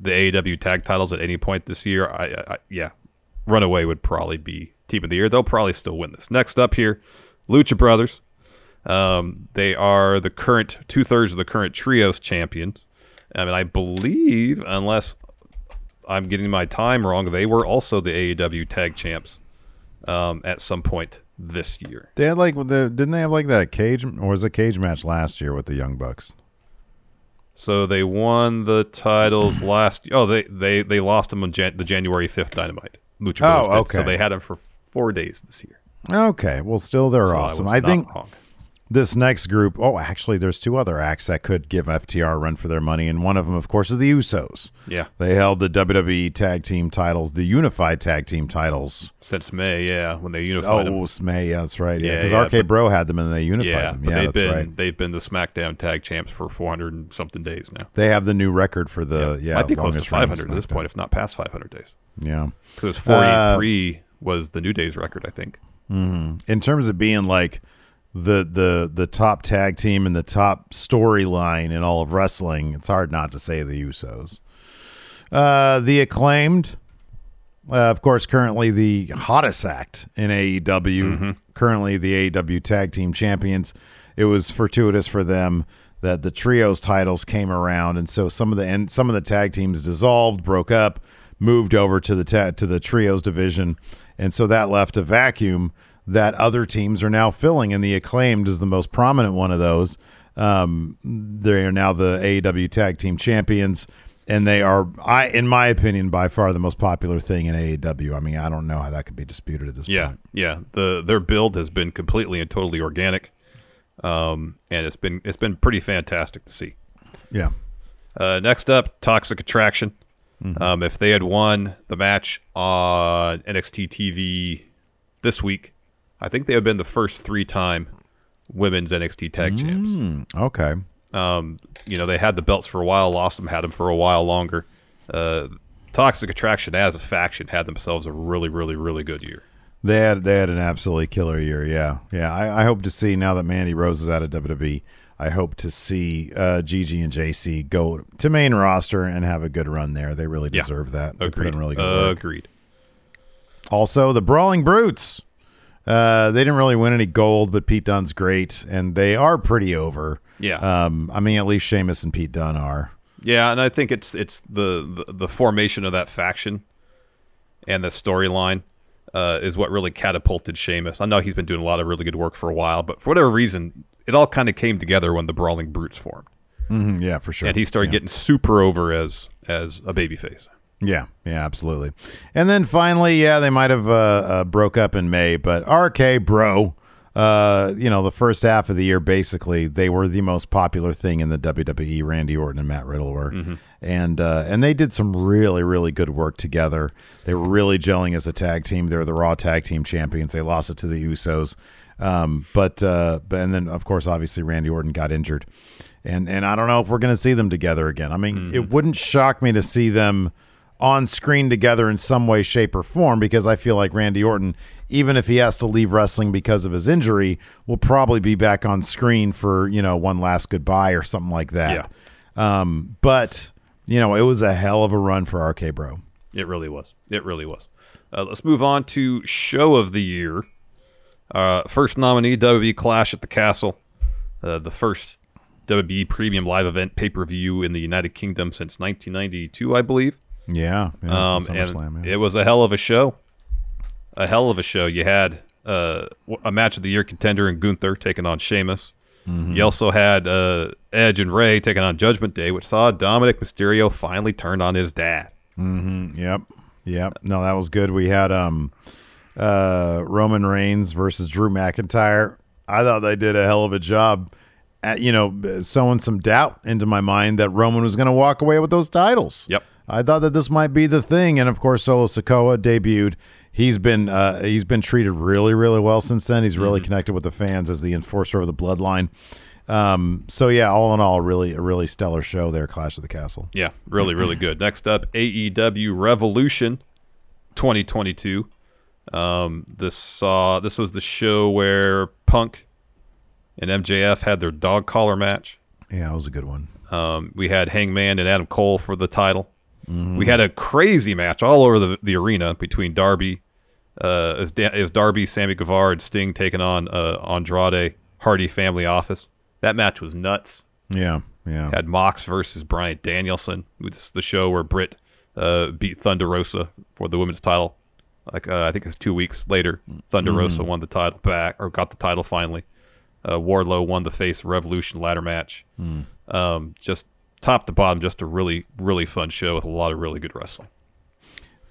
the AEW tag titles at any point this year, I, I, I yeah, Runaway would probably be team of the year. They'll probably still win this. Next up here, Lucha Brothers. Um, they are the current two thirds of the current trios champions. I mean, I believe, unless I'm getting my time wrong, they were also the AEW tag champs um, at some point this year. They had like the didn't they have like that cage or was it a cage match last year with the Young Bucks? So they won the titles last. Oh, they they they lost them on Jan- the January fifth Dynamite. Lucha Oh, okay. So they had them for four days this year. Okay, well, still they're So awesome. I not think wrong. This next group. Oh, actually, there's two other acts that could give FTR a run for their money, and one of them, of course, is the Usos. Yeah, They held the WWE Tag Team titles, the Unified Tag Team titles. since May, yeah, when they unified them. oh, May, yeah, that's right. Yeah, Yeah, because yeah, RK Bro had them, and they unified Yeah, them. Yeah, they've that's been right. they've been the SmackDown tag champs for 400 and something days now. They have the new record for the yeah. might be close to 500 at this point, if not past 500 days. Yeah. Because Uh, 43 was the New Day's record, I think. in terms of being like the the the top tag team and the top storyline in all of wrestling, it's hard not to say the Usos. Uh, the acclaimed, uh, of course, currently the hottest act in AEW. Currently the AEW Tag Team Champions. It was fortuitous for them that the trios titles came around, and so some of the and some of the tag teams dissolved, broke up, moved over to the ta- to the trios division, and so that left a vacuum that other teams are now filling. And the acclaimed is the most prominent one of those. Um, they are now the AEW Tag Team Champions, and they are, I, in my opinion, by far the most popular thing in AEW. I mean, I don't know how that could be disputed at this Yeah, point. yeah. The their build has been completely and totally organic, um, and it's been it's been pretty fantastic to see. Yeah. Uh, next up, Toxic Attraction. Um, if they had won the match on NXT TV this week, I think they have been the first three time women's NXT tag champs. Mm, okay. Um, you know, they had the belts for a while, lost them, had them for a while longer. Uh, Toxic Attraction as a faction had themselves a really, really, really good year. They had they had an absolutely killer year. Yeah, yeah. I, I hope to see now that Mandy Rose is out of WWE. I hope to see uh, Gigi and Jacy go to main roster and have a good run there. They really Yeah. deserve that. They Agreed. really good. Agreed. Also, the Brawling Brutes. Uh, they didn't really win any gold, but Pete Dunne's great, and they are pretty over. Yeah. Um, I mean, at least Sheamus and Pete Dunne are. Yeah, and I think it's it's the the, the formation of that faction and the storyline uh, is what really catapulted Sheamus. I know he's been doing a lot of really good work for a while, but for whatever reason, it all kind of came together when the Brawling Brutes formed, Mhm, yeah, for sure. and he started Yeah. getting super over as as a babyface. Yeah, yeah, absolutely. And then finally, yeah, they might have uh, uh, broke up in May, but RK Bro, uh, you know, the first half of the year, basically, they were the most popular thing in the WWE. Randy Orton and Matt Riddle were, and uh, and they did some really, really good work together. They were really gelling as a tag team. They were the Raw Tag Team Champions. They lost it to the Usos, um, but uh, but and then of course, obviously, Randy Orton got injured, and and I don't know if we're going to see them together again. I mean, it wouldn't shock me to see them on screen together in some way, shape, or form because I feel like Randy Orton, even if he has to leave wrestling because of his injury, will probably be back on screen for, you know, one last goodbye or something like that. Um, but, you know, it was a hell of a run for RK Bro. It really was. It really was. Uh, let's move on to show of the year. Uh, first nominee WWE Clash at the Castle, uh, the first WWE premium live event pay per view in the United Kingdom since 1992, I believe. Yeah. yeah Um, and SummerSlam, yeah. it was a hell of a show. A hell of a show. You had uh, a match of the year contender in Gunther taking on Sheamus. Mm-hmm. You also had uh, Edge and Rey taking on Judgment Day, which saw Dominic Mysterio finally turn on his dad. Mm-hmm. Yep. Yep. No, that was good. We had um uh Roman Reigns versus Drew McIntyre. I thought they did a hell of a job at, you know, sowing some doubt into my mind that Roman was going to walk away with those titles. Yep. I thought that this might be the thing and of course Solo Sikoa debuted. He's been uh, he's been treated really really well since then. He's really connected with the fans as the enforcer of the bloodline. Um, so yeah, all in all, really a really stellar show there, Clash of the Castle. Yeah, really, really good. Next up, AEW Revolution 2022. Um, this saw this was the show where Punk and MJF had their dog collar match. Yeah, it was a good one. Um, we had Hangman and Adam Cole for the title. We had a crazy match all over the, the arena between Darby, uh, was, Da- Darby, Sammy Guevara, and Sting taking on uh, Andrade Hardy Family Office. That match was nuts. Yeah, yeah. Had Mox versus Bryan Danielson. This is the show where Britt uh, beat Thunder Rosa for the women's title. Like uh, I think it's two weeks later, Thunder Rosa won the title back or got the title finally. Uh, Wardlow won the face Revolution ladder match. Um, just top to bottom, just a really really fun show with a lot of really good wrestling.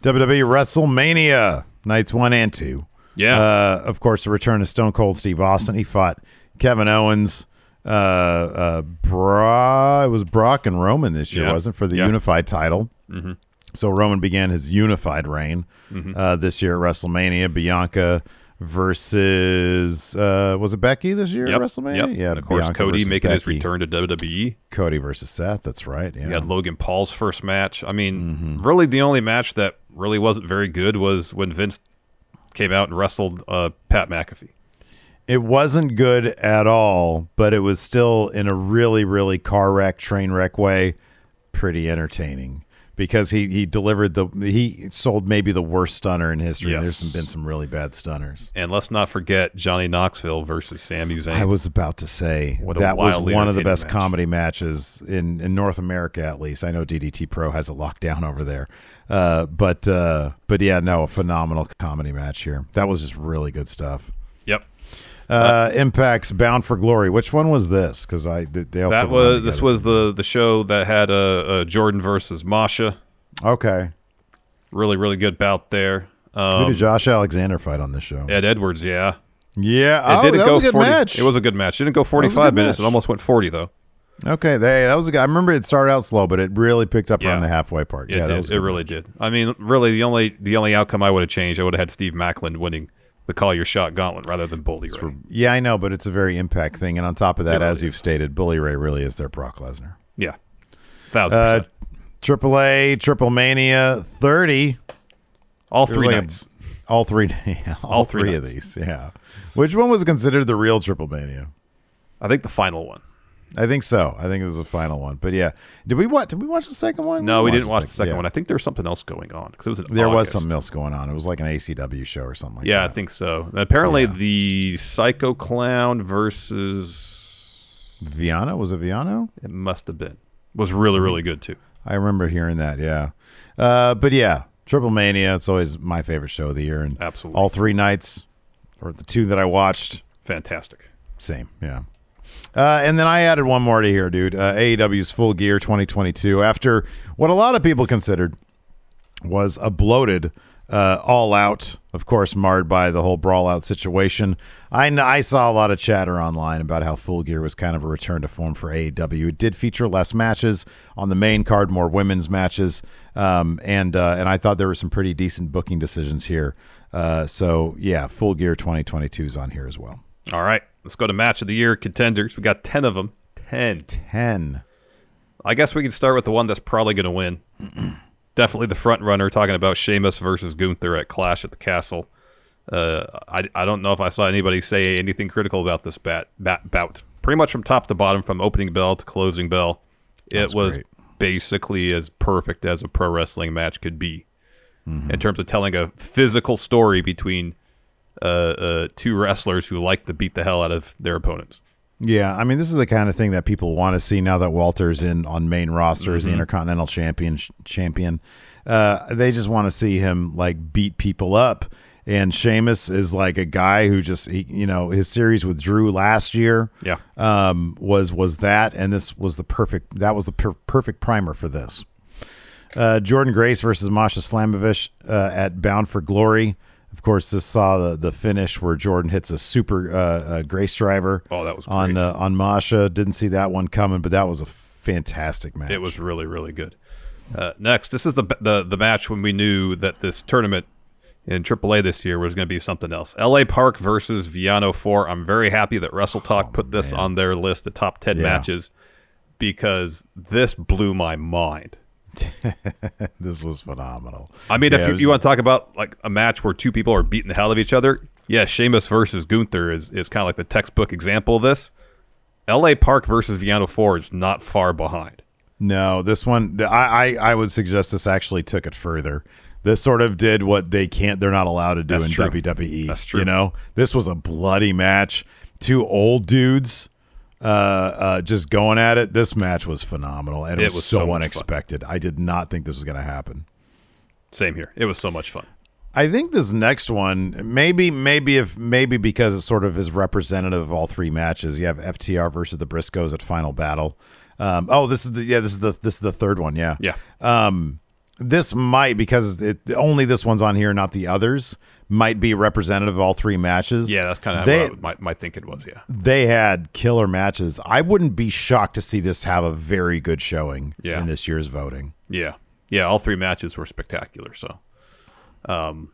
WWE WrestleMania nights one and two. Yeah. Uh, of course, the return of Stone Cold Steve Austin. He fought Kevin Owens. Uh, uh, Bra- it was Brock and Roman this year, Yeah. wasn't it, for the Yeah. unified title. Mm-hmm. So Roman began his unified reign Mhm. uh, this year at WrestleMania. Bianca versus uh, was it Becky this year Yep, at WrestleMania? yep. Yeah, And of course Bianca Cody making his return to WWE. Cody versus Seth. That's right. Yeah. You had Logan Paul's first match. I mean, Mm-hmm. really, the only match that really wasn't very good was when Vince came out and wrestled uh, Pat McAfee. It wasn't good at all, but it was still in a really, really car wreck, train wreck way, pretty entertaining because he he delivered the he sold maybe the worst stunner in history. Yes. There's some, been some really bad stunners. And let's not forget Johnny Knoxville versus Sami Zayn. I was about to say What that was one of the best match. comedy matches in, in North America, at least. I know DDT Pro has a lockdown over there, uh, but uh, but yeah, no, a phenomenal comedy match here. That was just really good stuff. Yep. Uh, Impact's Bound for Glory. Which one was this? Because I they also that was this was the the show that had uh, uh, Jordynne versus Masha. okay. Really, really good bout there. Um, Who did Josh Alexander fight on this show? Ed Edwards, yeah. Yeah, It oh, didn't that go was a good 40 match. It was a good match. It didn't go 45 minutes. match. It almost went 40 though. Okay, they, that was a good. I remember it started out slow, but it really picked up Yeah. around the halfway part. It yeah, did. that was it really match. did. I mean, really, the only the only outcome I would have changed, I would have had Steve Maclin winning the Call Your Shot Gauntlet rather than Bully Ray. Yeah, I know, but it's a very impact thing. And on top of that, really as you've stated, Bully Ray really is their Brock Lesnar. Yeah, thousand Uh, percent. Triple A, Triple Mania 30. All three like a- all three. Yeah, all, All three three, of these. Yeah. Which one was considered the real Triple Mania? I think the final one. I think so. I think it was the final one. But yeah, did we watch? Did we watch the second one? No, we watched didn't watch the second yeah. one. I think there was something else going on because it was There was something else going on. It was like an ACW show or something like yeah, that. Yeah, I think so. Apparently, the Psycho Clown versus Villano was it Villano? it must have been was really really good too. I remember hearing that. Yeah, uh, but yeah, Triple Mania. It's always my favorite show of the year, and Absolutely. all three nights, or the two that I watched, Fantastic. same. Yeah. Uh, and then I added one more to here, dude. Uh, AEW's Full Gear 2022. After what a lot of people considered was a bloated uh, all out, of course, marred by the whole brawl out situation. I, I saw a lot of chatter online about how Full Gear was kind of a return to form for AEW. It did feature less matches on the main card, more women's matches, um, and uh, and I thought there were some pretty decent booking decisions here. Uh, so yeah, Full Gear 2022 is on here as well. All right, let's go to match of the year contenders. We got ten of them. Ten. Ten. I guess we can start with the one that's probably going to win. definitely the front runner. Talking about Sheamus versus Gunther at Clash at the Castle. Uh, I, I don't know if I saw anybody say anything critical about this bat, bat bout. Pretty much from top to bottom, from opening bell to closing bell, That's it was great. basically as perfect as a pro wrestling match could be Mm-hmm. in terms of telling a physical story between uh, uh, two wrestlers who like to beat the hell out of their opponents. Yeah, I mean, this is the kind of thing that people want to see now that Walter's in on main roster as the Mhm. Intercontinental Champion. Champion, uh, they just want to see him like beat people up. And Sheamus is like a guy who just, he, you know, his series with Drew last year, Yeah. um, was was that, and this was the perfect. That was the per- perfect primer for this. Uh, Jordynne Grace versus Masha Slamovich uh, at Bound for Glory. Of course, this saw the, the finish where Jordynne hits a super uh, uh, Grace driver. Oh, that was on uh, on Masha. Didn't see that one coming, but that was a fantastic match. It was really, really good. Uh, next, this is the, the the match when we knew that this tournament in AAA this year was going to be something else. LA Park versus Villano 4. I'm very happy that Wrestle Talk put this on their list of top 10 Yeah. matches because this blew my mind. this was phenomenal. I mean, Yeah, if you, was- you want to talk about like a match where two people are beating the hell out of each other, yeah, Sheamus versus Gunther is, is kind of like the textbook example of this. LA Park versus Villano 4 is not far behind. No, this one, I, I, I would suggest this actually took it further. This sort of did what they can't, they're not allowed to do That's in true. WWE. That's true. You know, this was a bloody match. Two old dudes, uh, uh, just going at it. This match was phenomenal, and it, It was, was so, so unexpected. I did not think this was going to happen. Same here. It was so much fun. I think this next one, maybe, maybe if maybe because it sort of is representative of all three matches. You have FTR versus the Briscoes at Final Battle. Um, oh, this is the yeah, this is the this is the third one. Yeah, Yeah. Um, this might because it only this one's on here, not the others. Might be representative of all three matches. Yeah, that's kind of they what my, my thinking was. Yeah. they had killer matches. I wouldn't be shocked to see this have a very good showing Yeah. in this year's voting. Yeah. Yeah. All three matches were spectacular. So, um,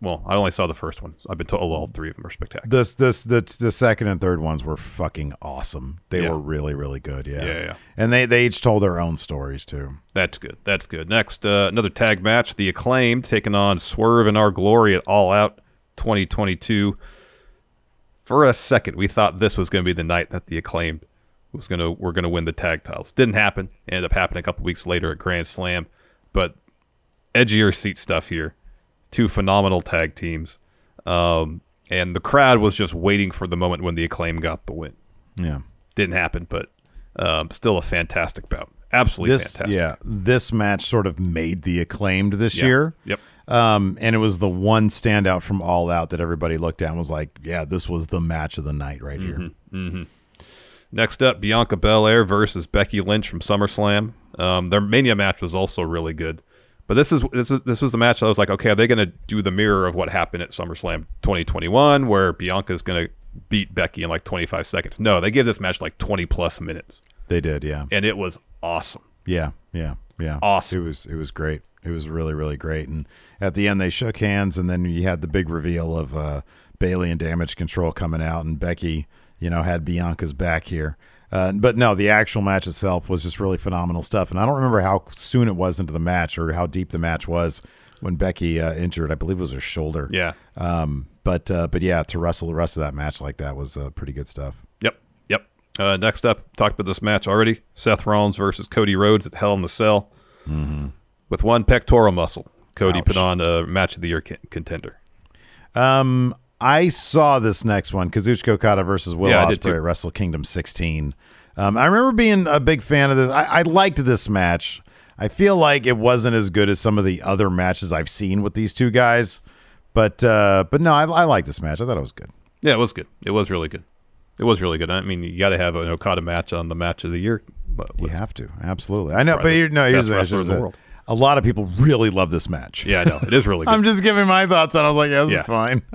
well, I only saw the first one. I've been told all three of them are spectacular. This this the the second and third ones were fucking awesome. They Yeah. were really really good. Yeah. Yeah, yeah. And they they each told their own stories too. That's good. That's good. Next, uh, another tag match. The Acclaimed taking on Swerve in Our Glory at All Out 2022. For a second, we thought this was going to be the night that the Acclaimed was going to we're going to win the tag titles. Didn't happen. Ended up happening a couple weeks later at Grand Slam. But edgier seat stuff here. Two phenomenal tag teams. Um, and the crowd was just waiting for the moment when the Acclaim got the win. Yeah. Didn't happen, but um, still a fantastic bout. Absolutely This fantastic. yeah, this match sort of made the acclaimed this Yeah. year. Yep. Um, and it was the one standout from All Out that everybody looked at and was like, "Yeah, this was the match of the night right here." hmm Next up, Bianca Belair versus Becky Lynch from SummerSlam. Um, their Mania match was also really good, but this is this is this was the match that I was like, okay, are they going to do the mirror of what happened at SummerSlam 2021, where Bianca's going to beat Becky in like 25 seconds? No, they gave this match like 20 plus minutes, They did, yeah, and it was awesome. yeah, yeah, yeah. Awesome. It was it was great. It was really really great. And at the end, they shook hands, and then you had the big reveal of uh, Bayley and Damage Control coming out, and Becky, you know, had Bianca's back here. Uh, but no, the actual match itself was just really phenomenal stuff. And I don't remember how soon it was into the match or how deep the match was when Becky uh, injured. I believe it was her shoulder. Yeah. Um, but uh, but yeah, to wrestle the rest of that match like that was uh, pretty good stuff. Yep, yep. Uh, next up, talked about this match already: Seth Rollins versus Cody Rhodes at Hell in the Cell. With one pectoral muscle, Cody Ouch. put on a match of the year con- contender. Um, I saw this next one, Kazuchika Okada versus Will Yeah, Ospreay at Wrestle Kingdom 16. Um, I remember being a big fan of this. I, I liked this match. I feel like it wasn't as good as some of the other matches I've seen with these two guys, but uh, but no, I, I like this match. I thought it was good. Yeah, it was good. It was really good. It was really good. I mean, you got to have an Okada match on the match of the year. You have to absolutely. I know, but here, no, here's best the, wrestler here's in the the- world. A lot of people really love this match. Yeah, I know. It is really good. I'm just giving my thoughts, and I was like, yeah, this Yeah. is fine.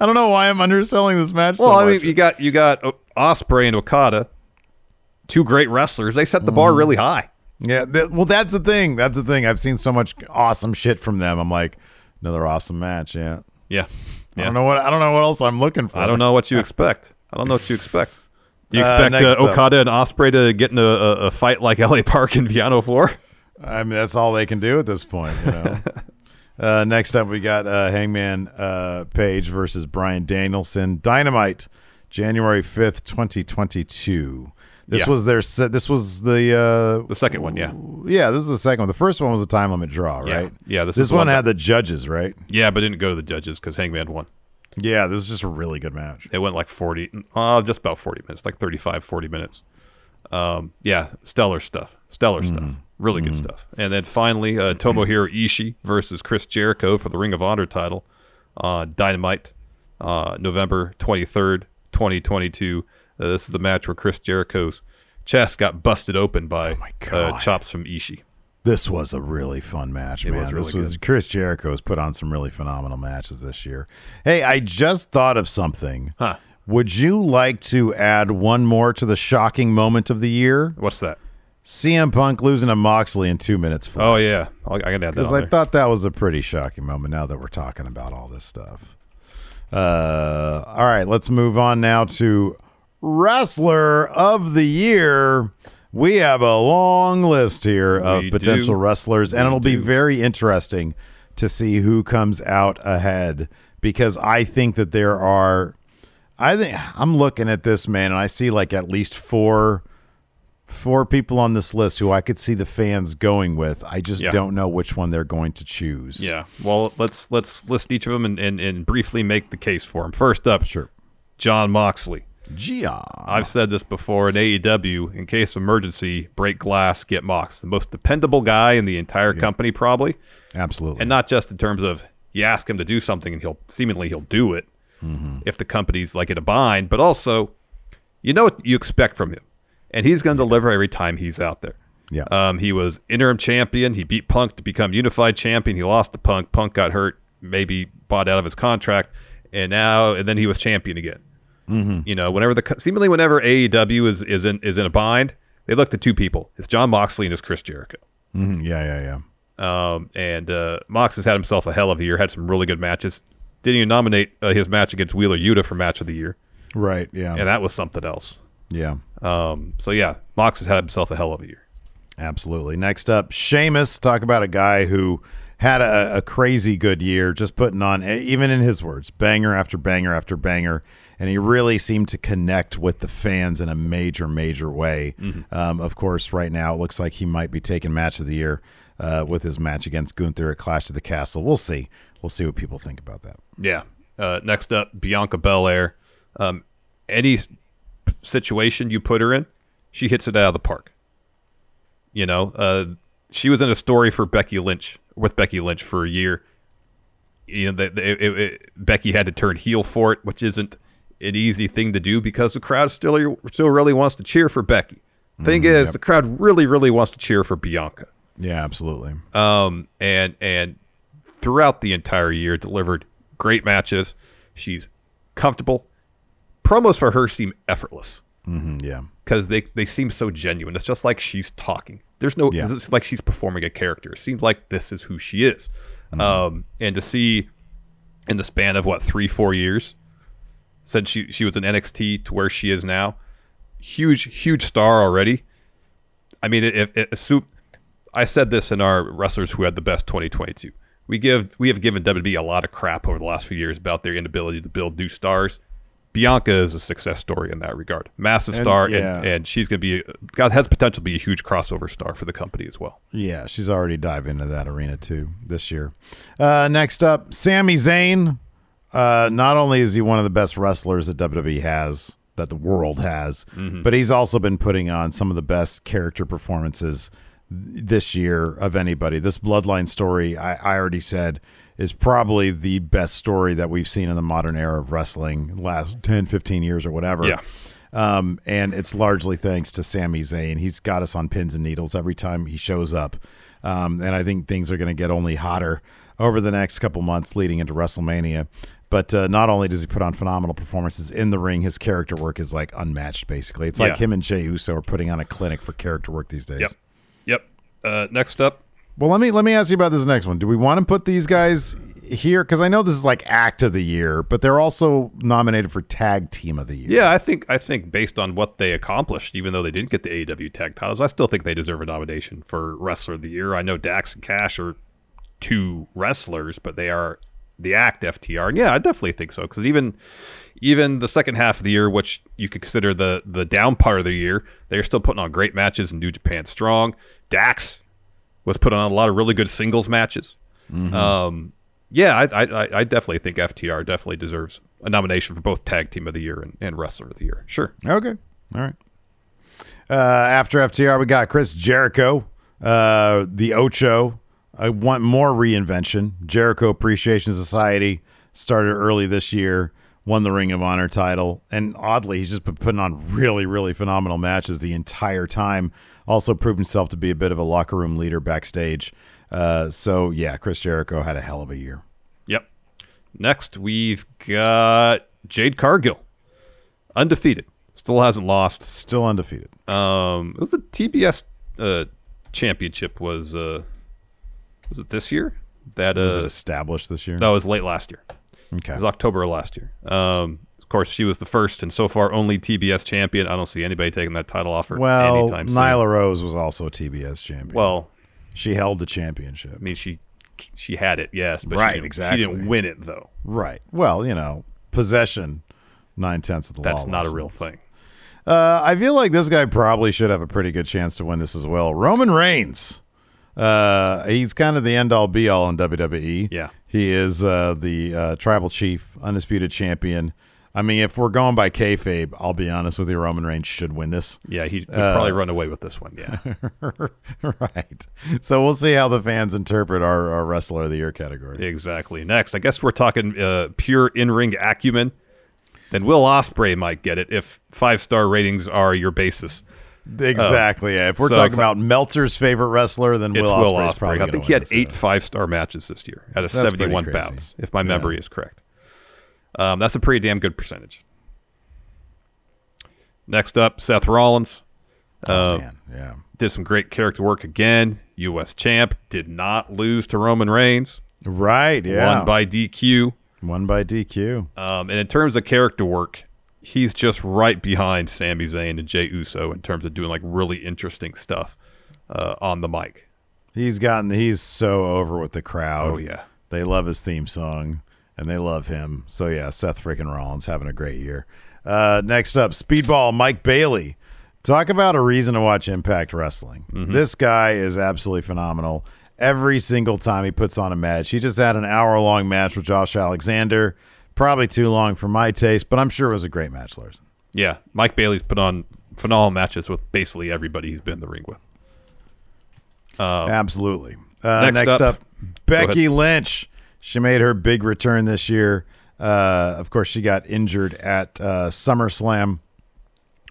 I don't know why I'm underselling this match. well, so I mean, you got you got Ospreay and Okada, two great wrestlers. They set the bar really high. Yeah, th- well, that's the thing. That's the thing. I've seen so much awesome shit from them. I'm like, another awesome match. Yeah. Yeah. I don't know what I don't know what else I'm looking for. I don't know what you expect. I don't know what you expect. Do you Uh, expect uh, up. Okada and Ospreay to get in a, a, a fight like LA Park and Villano 4? I mean, that's all they can do at this point. You know. uh, next up, we got uh, Hangman uh, Page versus Bryan Danielson. Dynamite, January fifth, twenty twenty two. This Yeah. was their. se- This was the. The second one, yeah. Uh, yeah, this is the second one. The first one was a time limit draw, right? Yeah, this This, is one one that- had the judges, right? Yeah, but didn't go to the judges because Hangman won. Yeah, this was just a really good match. It went like 40, uh, just about 40 minutes, like 35, 40 minutes. Um, yeah, stellar stuff. Stellar Mm-hmm. stuff. Really good stuff. And then finally, uh, Tomohiro Ishii versus Chris Jericho for the Ring of Honor title on Dynamite, uh, November 23rd, 2022. Uh, this is the match where Chris Jericho's chest got busted open by Oh uh, chops from Ishii. This was a really fun match, It man. was really this was good. Chris Jericho has put on some really phenomenal matches this year. Hey, I just thought of something. Huh. Would you like to add one more to the shocking moment of the year? What's that? CM Punk losing to Moxley in two minutes flat. Oh, yeah. I can add that Because I there. thought that was a pretty shocking moment now that we're talking about all this stuff. Uh, all right, let's move on now to Wrestler of the Year. We have a long list here of We potential do. wrestlers, and We it'll be very interesting to see who comes out ahead because I think that there are. I think I'm looking at this man, and I see like at least four four people on this list who I could see the fans going with. I just Yeah. don't know which one they're going to choose. Yeah. Well, let's let's list each of them and, and, and briefly make the case for them. First up, Sure. Jon Moxley. Gia. I've said this before in AEW. In case of emergency, break glass, get Mox. The most dependable guy in the entire company, probably, Absolutely. and not just in terms of you ask him to do something and he'll seemingly he'll do it mm-hmm. if the company's like in a bind, but also you know what you expect from him, and he's going to deliver every time he's out there. yeah. Um, he was interim champion. He beat Punk to become unified champion. He lost to Punk. Punk got hurt, maybe bought out of his contract, and now and then he was champion again. Mm-hmm. You know, whenever the seemingly whenever AEW is is in is in a bind, they look to two people: it's Jon Moxley and it's Chris Jericho. Mhm. Yeah, yeah, yeah. Um, and uh, Mox has had himself a hell of a year. Had some really good matches. Didn't even nominate uh, his match against Wheeler Yuta for match of the year, Right. Yeah. and that was something else. Yeah. Um, so yeah, Mox has had himself a hell of a year. Absolutely. Next up, Sheamus. Talk about a guy who had a, a crazy good year, just putting on, even in his words, banger after banger after banger. And he really seemed to connect with the fans in a major, major way. Um, of course, right now it looks like he might be taking match of the year uh, with his match against Gunther at Clash of the Castle. We'll see. We'll see what people think about that. Yeah. Uh, next up, Bianca Belair. Um, s- situation you put her in, she hits it out of the park. You know, uh, she was in a story for Becky Lynch with Becky Lynch for a year. You know, that it, it, it- Becky had to turn heel for it, which isn't an easy thing to do because the crowd still still really wants to cheer for Becky. Thing is, the crowd really, really wants to cheer for Bianca Yeah, absolutely. um, and and throughout the entire year delivered great matches. She's comfortable. Promos for her seem effortless hmm yeah. because they they seem so genuine. It's just like she's talking. There's no. Yeah. It's like she's performing a character. It seems like this is who she is. Um, and to see in the span of what three four years since she she was in NXT to where she is now, huge huge star already. I mean, if, if assume, I said this in our wrestlers who had the best 2022. We give we have given WWE a lot of crap over the last few years about their inability to build new stars. Bianca is a success story in that regard. Massive And- star, yeah. and, and she's going to be God has potential to be a huge crossover star for the company as well. Yeah, she's already dived into that arena too this year. Uh, next up, Sami Zayn. Uh, not only is he one of the best wrestlers that WWE has, that the world has, but he's also been putting on some of the best character performances this year of anybody. This Bloodline story, I, I already said, is probably the best story that we've seen in the modern era of wrestling, last 10, 15 years or whatever. Yeah. Um, and it's largely thanks to Sami Zayn. He's got us on pins and needles every time he shows up. Um, and I think things are going to get only hotter over the next couple months leading into WrestleMania. But uh, not only does he put on phenomenal performances in the ring, his character work is like unmatched, basically. It's like him and Jey Uso are putting on a clinic for character work these days. Yep, yep. Uh, next up, Well, let me let me ask you about this next one. Do we want to put these guys here because I know this is like Act of the Year, but they're also nominated for Tag Team of the Year. Yeah, I think I think based on what they accomplished, even though they didn't get the AEW tag titles, I still think they deserve a nomination for Wrestler of the Year. I know Dax and Cash are two wrestlers, but they are the act FTR, and yeah, I definitely think so because even even the second half of the year, which you could consider the the down part of the year, they're still putting on great matches in New Japan Strong. Dax was put on a lot of really good singles matches. Mm-hmm. Um, yeah, I, I, I definitely think FTR definitely deserves a nomination for both Tag Team of the Year and, and Wrestler of the Year. Sure. Okay. All right. Uh, after FTR, we got Chris Jericho, uh, the Ocho. I want more reinvention. Jericho Appreciation Society started early this year, won the Ring of Honor title, and oddly, he's just been putting on really, really phenomenal matches the entire time. Also proved himself to be a bit of a locker room leader backstage. Uh, so yeah, Chris Jericho had a hell of a year. Yep. Next, we've got Jade Cargill, undefeated, still hasn't lost, still undefeated. Um, it was the TBS uh, championship was uh, was it this year? That uh, Was it established this year? that was late last year. Okay. It was October of last year. Um, course, she was the first and so far only TBS champion. I don't see anybody taking that title off her Well, anytime soon. Nyla Rose was also a TBS champion. Well, she held the championship. I mean, she she had it, yes, but Right, she exactly. She didn't win it though. Right. Well, you know, possession, nine tenths of the law. That's not a real thing. Uh, I feel like this guy probably should have a pretty good chance to win this as well. Roman Reigns. Uh, he's kind of the end all be all in WWE. Yeah. He is uh, the uh, tribal chief, undisputed champion. I mean, if we're going by kayfabe, I'll be honest with you, Roman Reigns should win this. Yeah, he would Uh, probably run away with this one. Yeah. right. So we'll see how the fans interpret our, our wrestler of the year category. Exactly. Next, I guess we're talking uh, pure in-ring acumen. Then Will Ospreay might get it if five-star ratings are your basis. Exactly. yeah. If we're so talking about Meltzer's favorite wrestler, then Will Will Ospreay's Ospreay. probably I think he had eight uh, five-star matches this year out of That's 71 crazy. bouts, if my Yeah. memory is correct. Um, that's a pretty damn good percentage. Next up, Seth Rollins. Oh, Uh, man. Yeah. did some great character work again. U.S. champ did not lose to Roman Reigns. Right. Yeah. Won by DQ. One by DQ. Um, and in terms of character work, he's just right behind Sami Zayn and Jey Uso in terms of doing like really interesting stuff uh, on the mic. He's gotten he's so over with the crowd. Oh, yeah. They love his theme song and they love him. So yeah, Seth freaking Rollins having a great year. Uh, next up, Speedball Mike Bailey. Talk about a reason to watch Impact Wrestling. Mm-hmm. This guy is absolutely phenomenal. Every single time he puts on a match, he just had an hour long match with Josh Alexander. Probably too long for my taste, but I'm sure it was a great match, Larson. Yeah, Mike Bailey's put on phenomenal matches with basically everybody he's been in the ring with. Absolutely. Uh, next next, up- up, Becky. Lynch. She made her big return this year. Uh, of course, she got injured at uh, SummerSlam,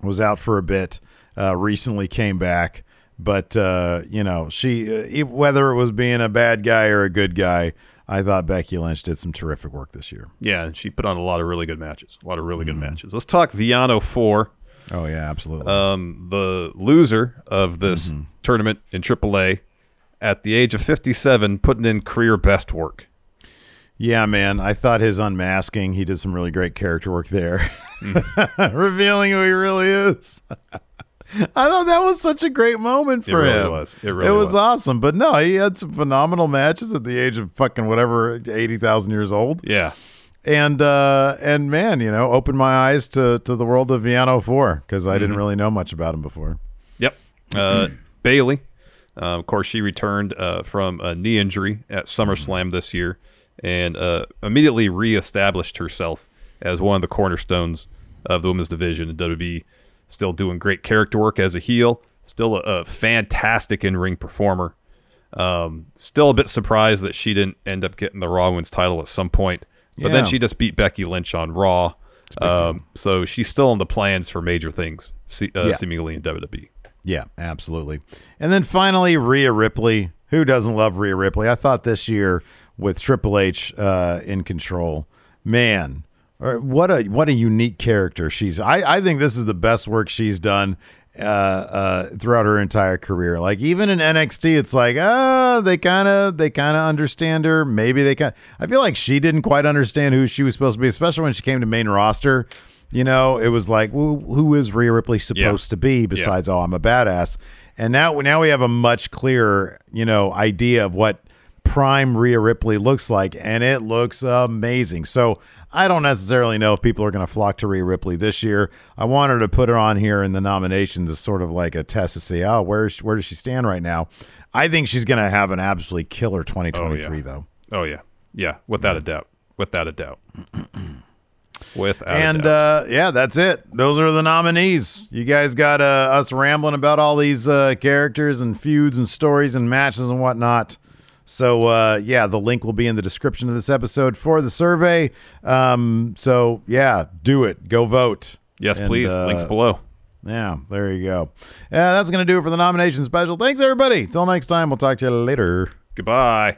was out for a bit, uh, recently came back. But, uh, you know, she, uh, whether it was being a bad guy or a good guy, I thought Becky Lynch did some terrific work this year. Yeah, and she put on a lot of really good matches. A lot of really good matches. Let's talk Villano 4. Oh, yeah, absolutely. um, the loser of this tournament in AAA at the age of 57, putting in career best work. Yeah, man. I thought his unmasking, he did some really great character work there, revealing who he really is. I thought that was such a great moment It for really him. was. It really was, It was. awesome. But no, he had some phenomenal matches at the age of fucking whatever, eighty thousand years old. Yeah. And uh, and man, you know, opened my eyes to to the world of Villano Four because I Mm-hmm. didn't really know much about him before. Yep. Uh, Bayley, uh, of course, she returned uh, from a knee injury at SummerSlam this year and uh, immediately reestablished herself as one of the cornerstones of the women's division in WWE. Still doing great character work as a heel. Still a, a fantastic in ring performer. Um, still a bit surprised that she didn't end up getting the Raw Women's title at some point. But then she just beat Becky Lynch on Raw. Um, so she's still in the plans for major things, se- uh, Yeah. seemingly in. WWE. Yeah, absolutely. And then finally, Rhea Ripley. Who doesn't love Rhea Ripley? I thought this year with Triple H uh, in control, man, what a what a unique character she's. I I think this is the best work she's done. uh, uh, throughout her entire career. Like even in NXT, it's like, uh, they kind of they kind of understand her. Maybe they kind. I feel like she didn't quite understand who she was supposed to be, especially when she came to main roster. You know, it was like, well, who is Rhea Ripley supposed to be besides, oh, I'm a badass? And now, now we have a much clearer, you know, idea of what prime Rhea Ripley looks like, and it looks amazing. So I don't necessarily know if people are going to flock to Rhea Ripley this year. I wanted to put her on here in the nominations as sort of like a test to see, oh, where is where does she stand right now? I think she's going to have an absolutely killer 2023, Oh, yeah. though. Oh yeah, yeah, without a doubt, without a doubt, without a and uh, yeah, that's it. Those are the nominees. You guys got uh, us rambling about all these uh, characters and feuds and stories and matches and whatnot. So uh, yeah, the link will be in the description of this episode for the survey. Um, so yeah, do it. Go vote. yes, And, please. uh, Links below. Yeah, there you go. Yeah, that's gonna do it for the nomination special. Thanks everybody. Till next time, we'll talk to you later. Goodbye.